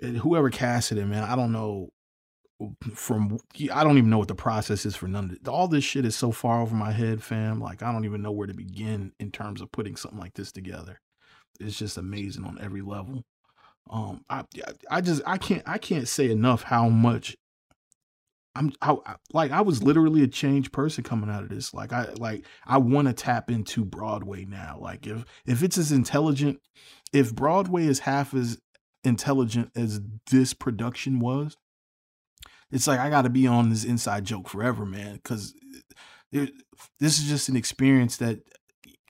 whoever casted it, man. I don't know. From I don't even know what the process is for none of it. All this shit is so far over my head, fam. Like, I don't even know where to begin in terms of putting something like this together. It's just amazing on every level. Um, I I just I can't I can't say enough how much I'm I, like I was literally a changed person coming out of this. Like I like I want to tap into Broadway now. Like if if it's as intelligent, if Broadway is half as intelligent as this production was, it's like I got to be on this inside joke forever, man. Because this is just an experience that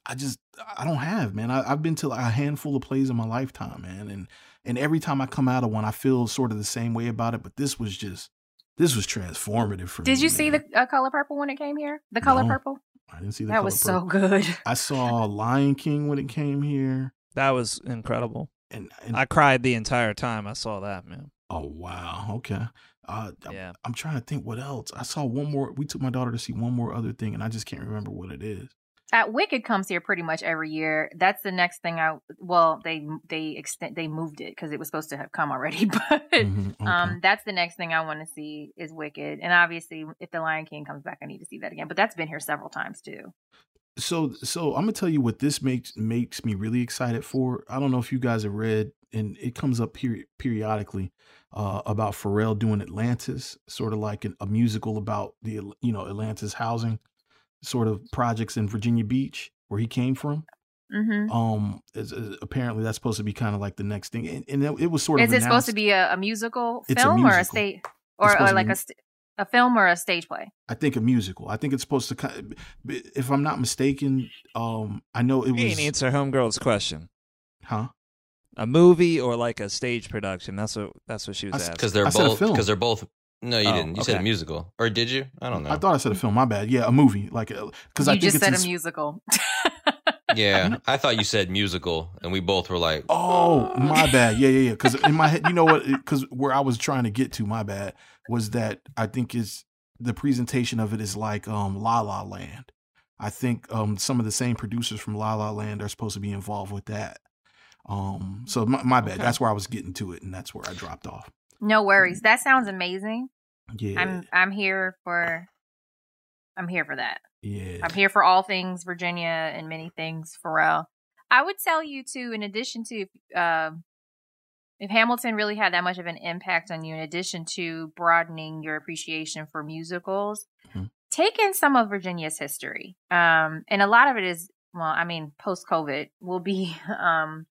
I just I don't have, man. I, I've been to like a handful of plays in my lifetime, man, and and every time I come out of one, I feel sort of the same way about it. But this was just this was transformative for me. Did you see the uh, color purple when it came here? The color No. purple? I didn't see the That Color was so good. *laughs* I saw Lion King when it came here, That was incredible. and, and I cried the entire time I saw that, man. oh wow, okay. Uh, I'm, Yeah. I'm trying to think what else. I saw one more. We took my daughter to see one more other thing, and I just can't remember what it is. Uh, Wicked comes here pretty much every year. That's the next thing I. Well, they they extend they moved it because it was supposed to have come already, *laughs* but Mhm, okay. um, that's the next thing I want to see is Wicked, and obviously, if the Lion King comes back, I need to see that again. But that's been here several times too. so so I'm gonna tell you what this makes makes me really excited for. I don't know if you guys have read, and it comes up peri- periodically uh, about Pharrell doing Atlantis, sort of like an, a musical about the you know Atlantis housing sort of projects in Virginia Beach where he came from. hmm Um, is, is- apparently that's supposed to be kind of like the next thing, and, and it, it was sort of Is it supposed to be a, a musical It's a film or a musical. state or, or like a st- a film or a stage play? I think a musical. I think it's supposed to. kind If I'm not mistaken, um, I know it He was. ain't answer homegirl's question. Huh? A movie or like a stage production? That's what that's what she was I s- asking. because they're I both because they're both. No, you Oh, didn't. You said a musical, or did you? I don't know. I thought I said a film. My bad. Yeah, a movie. Like because you I think just it's said ins- a musical. *laughs* yeah, I thought you said musical, and we both were like, Oh, my bad. Yeah, yeah, yeah. Because in my head, you know what? Because where I was trying to get to, my bad, was that I think is the presentation of it is like um La La Land. I think um some of the same producers from La La Land are supposed to be involved with that. Um, so my, my bad. Okay. That's where I was getting to it, and that's where I dropped off. no worries. That sounds amazing. Yeah, I'm I'm here for I'm here for that. yeah. I'm here for all things Virginia and many things Pharrell. I would tell you too, in addition to um if Hamilton really had that much of an impact on you, in addition to broadening your appreciation for musicals, Mhm. take in some of Virginia's history. Um, and a lot of it is, well, I mean, post COVID will be *laughs* um,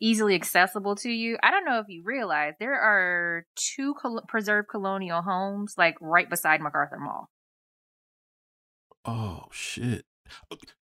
easily accessible to you. I don't know if you realize there are two col- preserved colonial homes like right beside MacArthur Mall. Oh shit!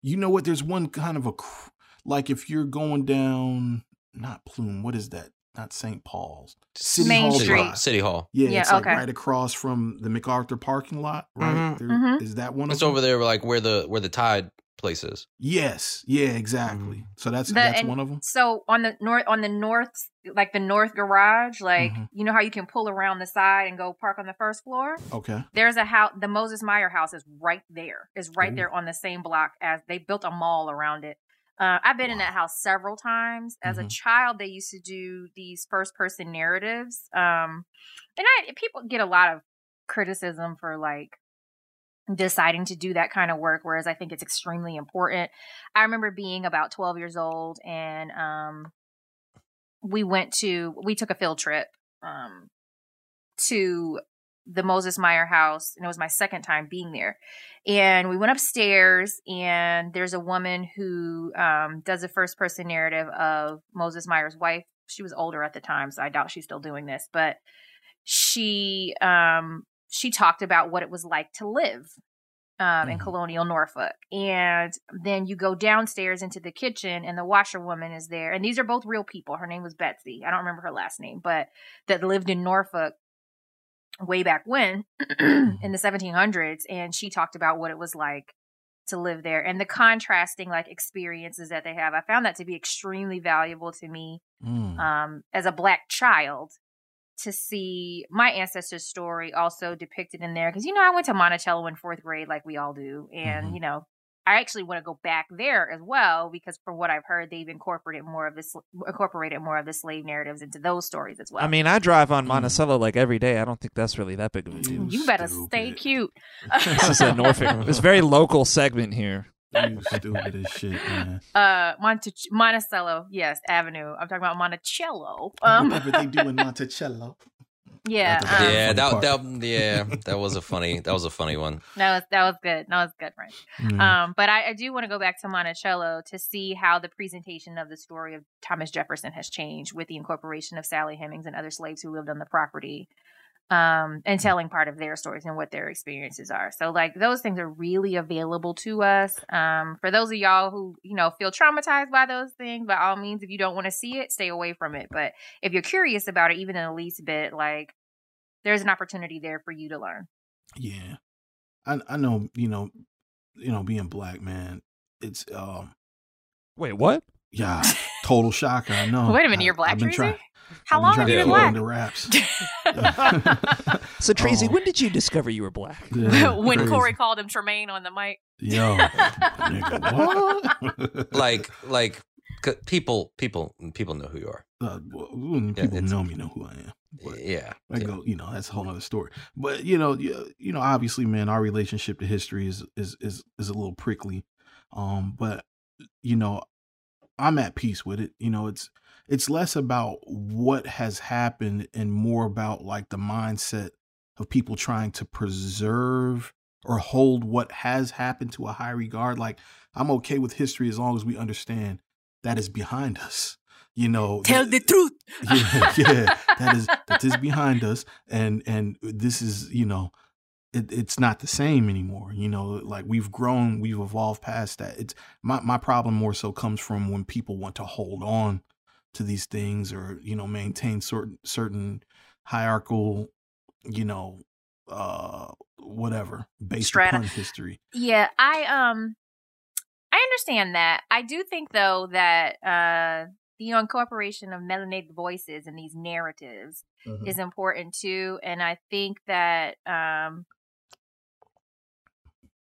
You know what? There's one kind of a cr- like if you're going down, not Plume. What is that? Not St. Paul's. City Main Hall Street. Drive. City Hall. Yeah, Yeah, it's like right across from the MacArthur parking lot, right? Mhm. There- Mhm. Is that one? It's of them? over there, like where the where the Tide place is. Yes. Yeah. Exactly. Mhm. So that's The- that's and one of them. So on the north, on the north, like the north garage, like Mhm. you know how you can pull around the side and go park on the first floor. Okay. There's a house. The Moses Meyer house is right there. Is right Ooh. there on the same block as they built a mall around it. Uh, I've been in that house several times. As a Mhm. child, they used to do these first person narratives. Um, and I people get a lot of criticism for like deciding to do that kind of work whereas i think it's extremely important i remember being about 12 years old and um we went to we took a field trip um to the Moses Meyer house and it was my second time being there. And we went upstairs and there's a woman who um does a first person narrative of Moses Meyer's wife. She was older at the time, so I doubt she's still doing this, but she um she talked about what it was like to live um, in Mhm. colonial Norfolk. And then you go downstairs into the kitchen, and the washerwoman is there. And these are both real people. Her name was Betsy. I don't remember her last name, but that lived in Norfolk way back when *clears throat* in the 1700s. And she talked about what it was like to live there and the contrasting like experiences that they have. I found that to be extremely valuable to me Mm. um, as a black child to see my ancestors' story also depicted in there. Because, you know, I went to Monticello in fourth grade, like we all do. And, Mhm. you know, I actually want to go back there as well because from what I've heard, they've incorporated more of this, incorporated more of the slave narratives into those stories as well. I mean, I drive on Mm. Monticello like every day. I don't think that's really that big of a deal. you better stay cute. this is a Norfolk. It's a very local segment here. You stupid as shit, man. uh, Monte- Monticello, yes, Avenue. I'm talking about Monticello. Um, Whatever they do in Monticello. yeah, um, yeah, that, that yeah, *laughs* that was a funny that was a funny one. that was that was good. That was good, right? Mm. Um, but I, I do want to go back to Monticello to see how the presentation of the story of Thomas Jefferson has changed with the incorporation of Sally Hemings and other slaves who lived on the property, um, and telling part of their stories and what their experiences are. So, like those things are really available to us. Um, for those of y'all who you know feel traumatized by those things, by all means, if you don't want to see it, stay away from it. But if you're curious about it, even in the least bit, like there's an opportunity there for you to learn. Yeah. I I know, you know, you know, being black, man, it's um Wait, what? yeah, total shocker. I know. Wait a minute, I- you're black, I've been Treasy? trying- How I've long trying have you been Yeah, black? into raps. *laughs* So Tracy, Oh. when did you discover you were black? Yeah, *laughs* when crazy. Corey called him Tremaine on the mic. Yo, *laughs* nigga, what? like like 'cause people people people know who you are. Uh, well, when people it's- know me, know who I am. But yeah. I yeah. go, you know, that's a whole other story. But you know, you, you know, obviously, man, our relationship to history is is is is a little prickly. Um, but you know, I'm at peace with it. You know, it's it's less about what has happened and more about like the mindset of people trying to preserve or hold what has happened to a high regard. Like I'm okay with history as long as we understand that is behind us. You know, Tell the truth. *laughs* yeah, yeah, that is *laughs* that is behind us, and and this is you know, it, it's not the same anymore. You know, like we've grown, we've evolved past that. It's my my problem more so comes from when people want to hold on to these things or you know maintain certain certain hierarchical, you know, uh, whatever based Strata. upon history. Yeah, I um I understand that. I do think though that uh the incorporation of melanated voices in these narratives is important too and I think that um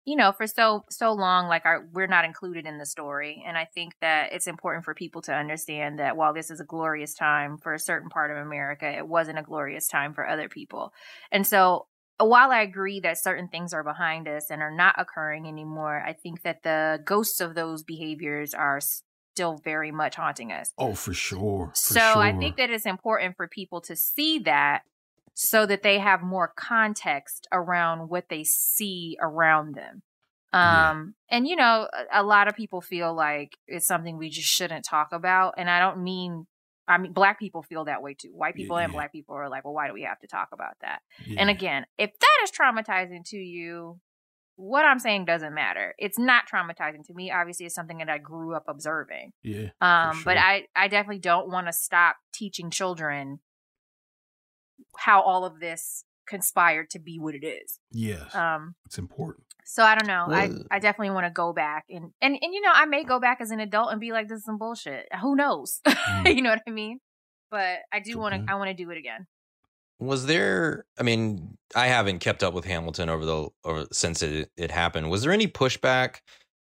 you know for so so long like our we're not included in the story and I think that it's important for people to understand that while this is a glorious time for a certain part of America it wasn't a glorious time for other people. And so while I agree that certain things are behind us and are not occurring anymore, I think that the ghosts of those behaviors are still very much haunting us. Oh, for sure. for so I think that it's important for people to see that so that they have more context around what they see around them. Yeah. Um and you know a, a lot of people feel like it's something we just shouldn't talk about and I don't mean I mean black people feel that way too. White people and Yeah. black people are like, "Well, why do we have to talk about that?" Yeah. And again, if that is traumatizing to you, what I'm saying doesn't matter. It's not traumatizing to me. Obviously, it's something that I grew up observing. yeah, Um, but. I, I definitely don't want to stop teaching children how all of this conspired to be what it is. yes, Um, it's important. so I don't know. I, I definitely want to go back and, and and you know I may go back as an adult and be like this is some bullshit. Who knows? *laughs* Mm. you know what I mean? But I do Good want point. to I want to do it again. Was there? I mean, I haven't kept up with Hamilton over the over since it it happened. Was there any pushback?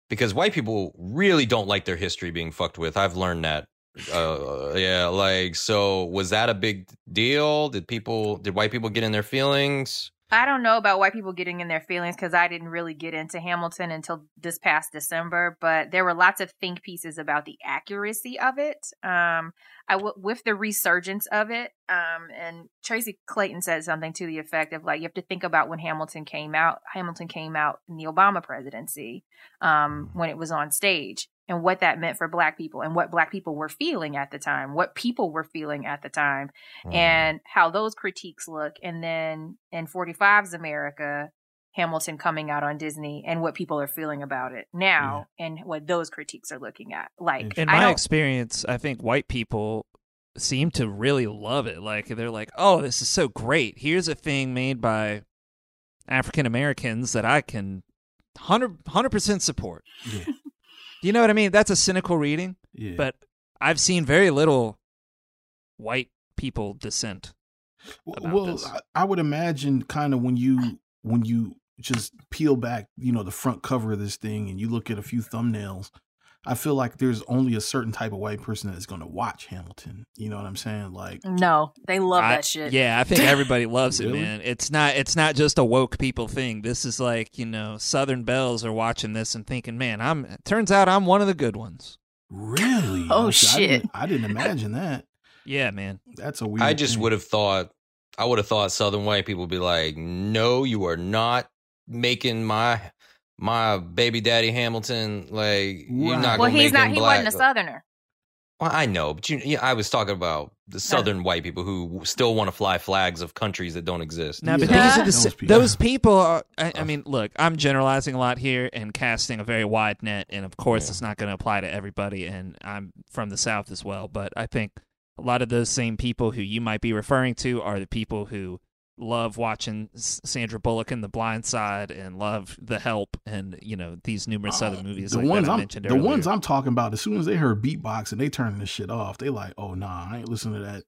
Because white people really don't like their history being fucked with. I've learned that. Uh, yeah, like so. Was that a big deal? Did people? Did white people get in their feelings? I don't know about white people getting in their feelings because I didn't really get into Hamilton until this past December, but there were lots of think pieces about the accuracy of it. Um, I w- with the resurgence of it, um, and Tracy Clayton said something to the effect of like you have to think about when Hamilton came out. Hamilton came out in the Obama presidency, um, when it was on stage, and what that meant for Black people and what Black people were feeling at the time, what people were feeling at the time mm-hmm. and how those critiques look and then in 45's america hamilton coming out on disney and what people are feeling about it now and what those critiques are looking at like In I my don't- experience, I think white people seem to really love it. Like they're like, "Oh, this is so great. Here's a thing made by African Americans that I can 100 percent support." *laughs* Yeah, Do you know what I mean? That's a cynical reading, yeah. but I've seen very little white people dissent. Well. I, I would imagine kind of when you when you just peel back, you know, the front cover of this thing and you look at a few thumbnails, I feel like there's only a certain type of white person that is going to watch Hamilton. You know what I'm saying? Like, no they love I- that shit Yeah, I think everybody loves it, man. It's not it's not just a woke people thing. This is like, you know, Southern Belles are watching this and thinking, "Man, I'm turns out I'm one of the good ones." really? Oh, I shit. didn't, I didn't imagine that. Yeah, man. That's a weird. I just would have thought. I would have thought Southern white people would be like, "No, you are not making my my baby daddy Hamilton. Like you're Right. not well gonna he's make not him he black." wasn't a southerner Well, I know, but you, yeah, I was talking about the Southern white people who still want to fly flags of countries that don't exist. Now, but Yeah. these are the Those people. those people are. I, I mean, look, I'm generalizing a lot here and casting a very wide net, and of course, Yeah. it's not going to apply to everybody. And I'm from the South as well, but I think a lot of those same people who you might be referring to are the people who love watching Sandra Bullock in The Blind Side and love The Help and you know these numerous other Uh, movies the like ones that I I'm, mentioned the earlier. ones I'm talking about, as soon as they heard beatbox and they turning this shit off, they like, oh nah, I ain't listening to that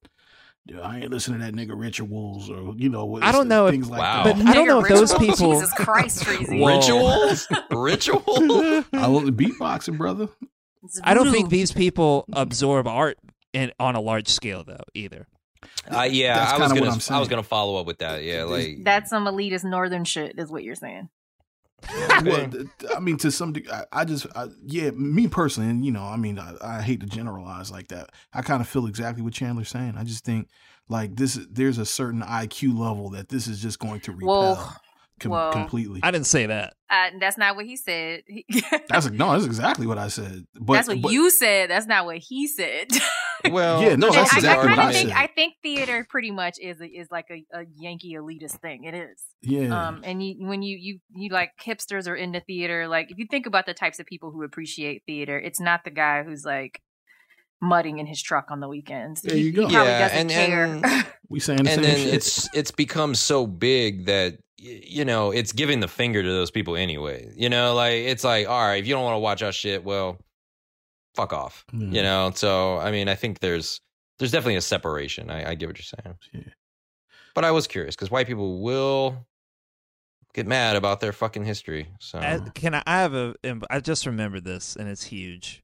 "Yeah, I ain't listening to that nigga Rituals or you know I don't know if- things like Wow. that. But I don't know if those rituals? people- Jesus Christ, Treasy. Whoa. Rituals? *laughs* Ritual? I love the beatboxing, brother. I don't think these people absorb art in, on a large scale though either. Uh, yeah, That's I was kinda what gonna I'm I was gonna follow up with that. Yeah, like That's some elitist northern shit, is what you're saying. well, *laughs* I mean, to some degree, I, I just, I, yeah, me personally, and you know, I mean, I, I hate to generalize like that. I kind of feel exactly what Chandler's saying. I just think like this, there's a certain IQ level that this is just going to repel Well, com- well, completely. I didn't say that. Uh, that's not what he said. He- *laughs* that's no, that's exactly what I said. But that's what but- you said. That's not what he said. *laughs* well, Yeah, no, And that's I, exactly I kind I of think. I think theater pretty much is a, is like a, a Yankee elitist thing. It is. yeah, Um, and you when you you you like hipsters are into theater. Like if you think about the types of people who appreciate theater, it's not the guy who's like mudding in his truck on the weekends. There you go. He Yeah, and- care. and- *laughs* we saying the and same then shit. it's it's become so big that you know it's giving the finger to those people anyway. You know, like it's like, all right, if you don't want to watch our shit, well, fuck off. Mm. You know. So I mean, I think there's there's definitely a separation. I, I get what you're saying. Yeah. But I was curious because white people will get mad about their fucking history. So I- can I, I have a? I just remembered this, and it's huge,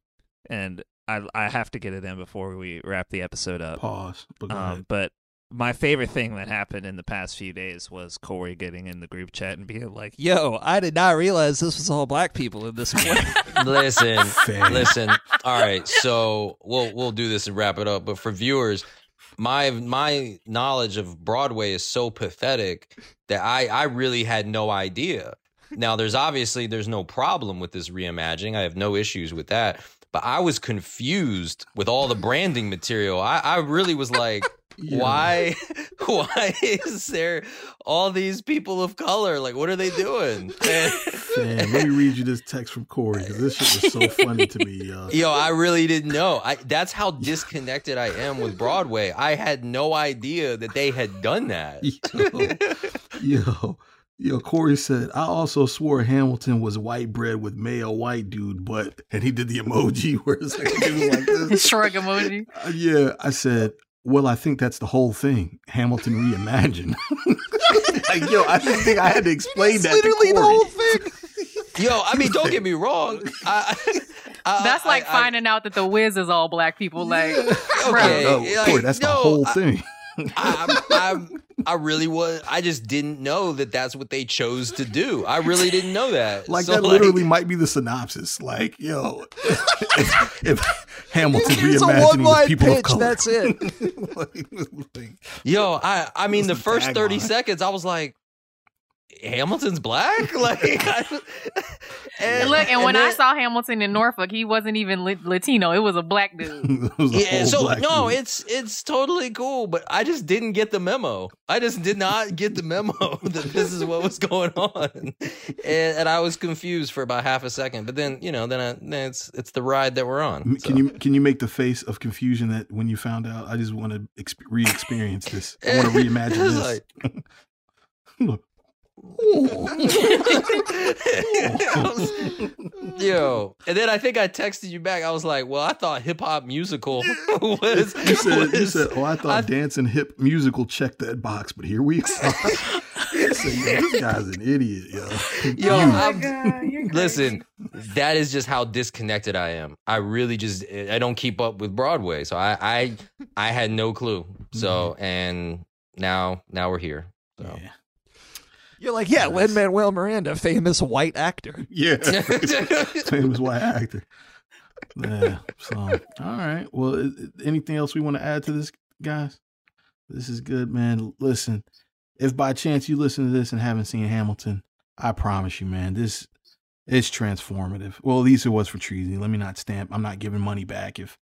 and I I have to get it in before we wrap the episode up. pause. But Um, but my favorite thing that happened in the past few days was Corey getting in the group chat and being like, "Yo, I did not realize this was all black people in this play." *laughs* listen, Fair. listen. All right, so we'll we'll do this and wrap it up. But for viewers, my my knowledge of Broadway is so pathetic that I I really had no idea. Now there's obviously there's no problem with this reimagining. I have no issues with that. But I was confused with all the branding material. I, I really was like, Yeah. why *laughs* why is there all these people of color? Like what are they doing? And- Man, let me read you this text from Corey because this shit was so funny to me. Uh, *laughs* Yo, I really didn't know. I that's how disconnected I am with Broadway. I had no idea that they had done that. Yo, yo, yo, Corey said, I also swore Hamilton was white bread with male white dude, but, and he did the emoji *laughs* where it's like, a dude like this. Shrug emoji. Uh, yeah, I said, well, I think that's the whole thing. Hamilton reimagined. *laughs* like, yo, I just think I had to explain that to Corey. thing. *laughs* Yo, I mean, don't get me wrong. I, I, That's I- like I- finding out that the Wiz is all black people. Like, Okay, No, like, Corey, that's the no, whole I- thing. I, I, I really was. I just didn't know that that's what they chose to do. I really didn't know that. *laughs* Like So, that literally might be the synopsis. Like, yo, if, *laughs* if Hamilton It's a reimagining one with line people of pitch. color. That's it. *laughs* Like, Yo, I I mean the first 30 tagline? seconds I was like Hamilton's black? *laughs* Like I, *laughs* and, look, and when I saw Hamilton in Norfolk, he wasn't even li- Latino. It was a black dude. *laughs* a Yeah, so black no, dude. it's it's totally cool, but I just didn't get the memo. I just did not get the memo that this is what was going on, and, and I was confused for about half a second. But then you know, then, I, then it's it's the ride that we're on. M- so. Can you can you make the face of confusion that when you found out? I just want to exp- re-experience this. I want to reimagine It's this. like- Look. I *laughs* Yo, and then I think I texted you back. I was like, "Well, I thought hip hop musical *laughs* was." You said, you said, "Oh, I thought I- dance and hip musical checked that box, but here we are." *laughs* I said, yo, this guy's an idiot, yo. Yo, Oh I'm- listen, that is just how disconnected I am. I really just I don't keep up with Broadway, so I I I had no clue. So mm-hmm. and now now we're here. So. Yeah. You're like, yeah, Lin Manuel Miranda, famous white actor. Yeah. *laughs* *laughs* Famous white actor. Yeah. So, all right. Well, i- i- anything else we want to add to this, guys? This is good, man. Listen, if by chance you listen to this and haven't seen Hamilton, I promise you, man, this is transformative. Well, at least it was for Treasy. Let me not stamp. I'm not giving money back if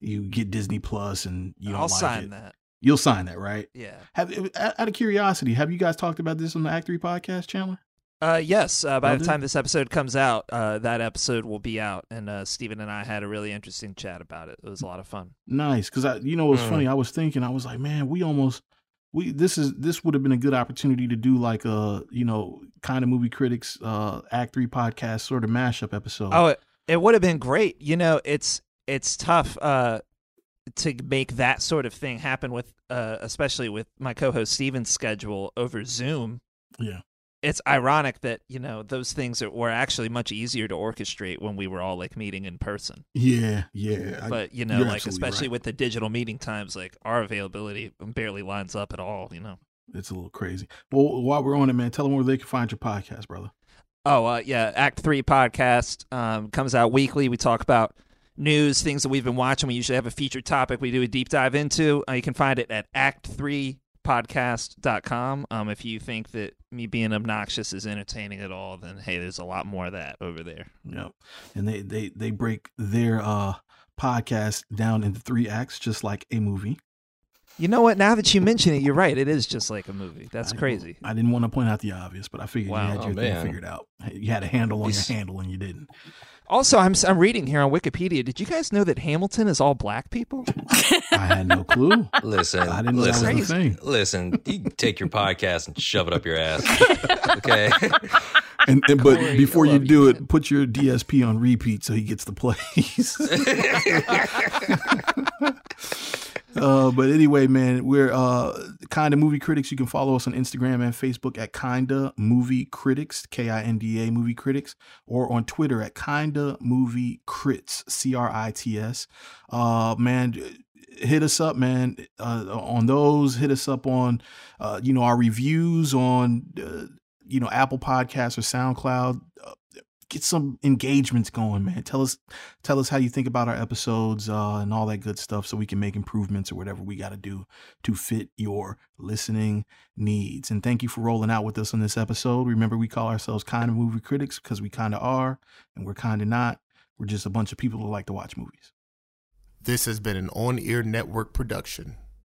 you get Disney Plus and you don't I'll like sign it. that. You'll sign that, right? Yeah. Have out out of curiosity, have you guys talked about this on the Act Three podcast, Chandler? Uh, yes. Uh, by Will the do. time this episode comes out, uh, that episode will be out, and uh, Steven and I had a really interesting chat about it. It was a lot of fun. Nice, because I, you know, what's Mm. funny. I was thinking, I was like, man, we almost, we this is this would have been a good opportunity to do like a, you know, kind of movie critics, uh, Act Three podcast sort of mashup episode. Oh, it, it would have been great. You know, it's it's tough. Uh, to make that sort of thing happen with, uh, especially with my co-host Steven's schedule over Zoom. Yeah. It's ironic that you know those things are, were actually much easier to orchestrate when we were all like meeting in person. Yeah, yeah. But you know, you're like especially right. with the digital meeting times, like our availability barely lines up at all. You know. it's a little crazy. Well, while we're on it, man, tell them where they can find your podcast, brother. Oh, uh, yeah. Act Three podcast um, comes out weekly. We talk about news, things that we've been watching. We usually have a featured topic we do a deep dive into. Uh, you can find it at act3podcast.com. Um, if you think that me being obnoxious is entertaining at all, then hey, there's a lot more of that over there. Yep. And they they they break their uh podcast down into three acts, just like a movie. You know what? Now that you mention it, you're right. It is just like a movie. That's I- crazy. I didn't want to point out the obvious, but I figured Wow. you had Oh, your thing figured out. You had a handle on your handle, and you didn't. Also, I'm I'm reading here on Wikipedia. Did you guys know that Hamilton is all black people? *laughs* I had no clue. Listen, I didn't know listen, that was a thing. listen. You can take your podcast and shove it up your ass. *laughs* Okay. *laughs* And, and but Corey, before you do you, it, put your DSP on repeat so he gets the plays. Uh, but anyway, man, we're uh, Kinda Movie Critics. You can follow us on Instagram and Facebook at Kinda Movie Critics, K I N D A Movie Critics, or on Twitter at Kinda Movie Crits, C R I T S. Uh, man, hit us up, man, uh, on those. Hit us up on, uh, you know, our reviews on, uh, you know, Apple Podcasts or SoundCloud. Get some engagements going, man. Tell us, tell us how you think about our episodes uh, and all that good stuff, so we can make improvements or whatever we got to do to fit your listening needs. And thank you for rolling out with us on this episode. Remember, we call ourselves kind of movie critics because we kind of are, and we're kind of not. We're just a bunch of people who like to watch movies. This has been an on air network production.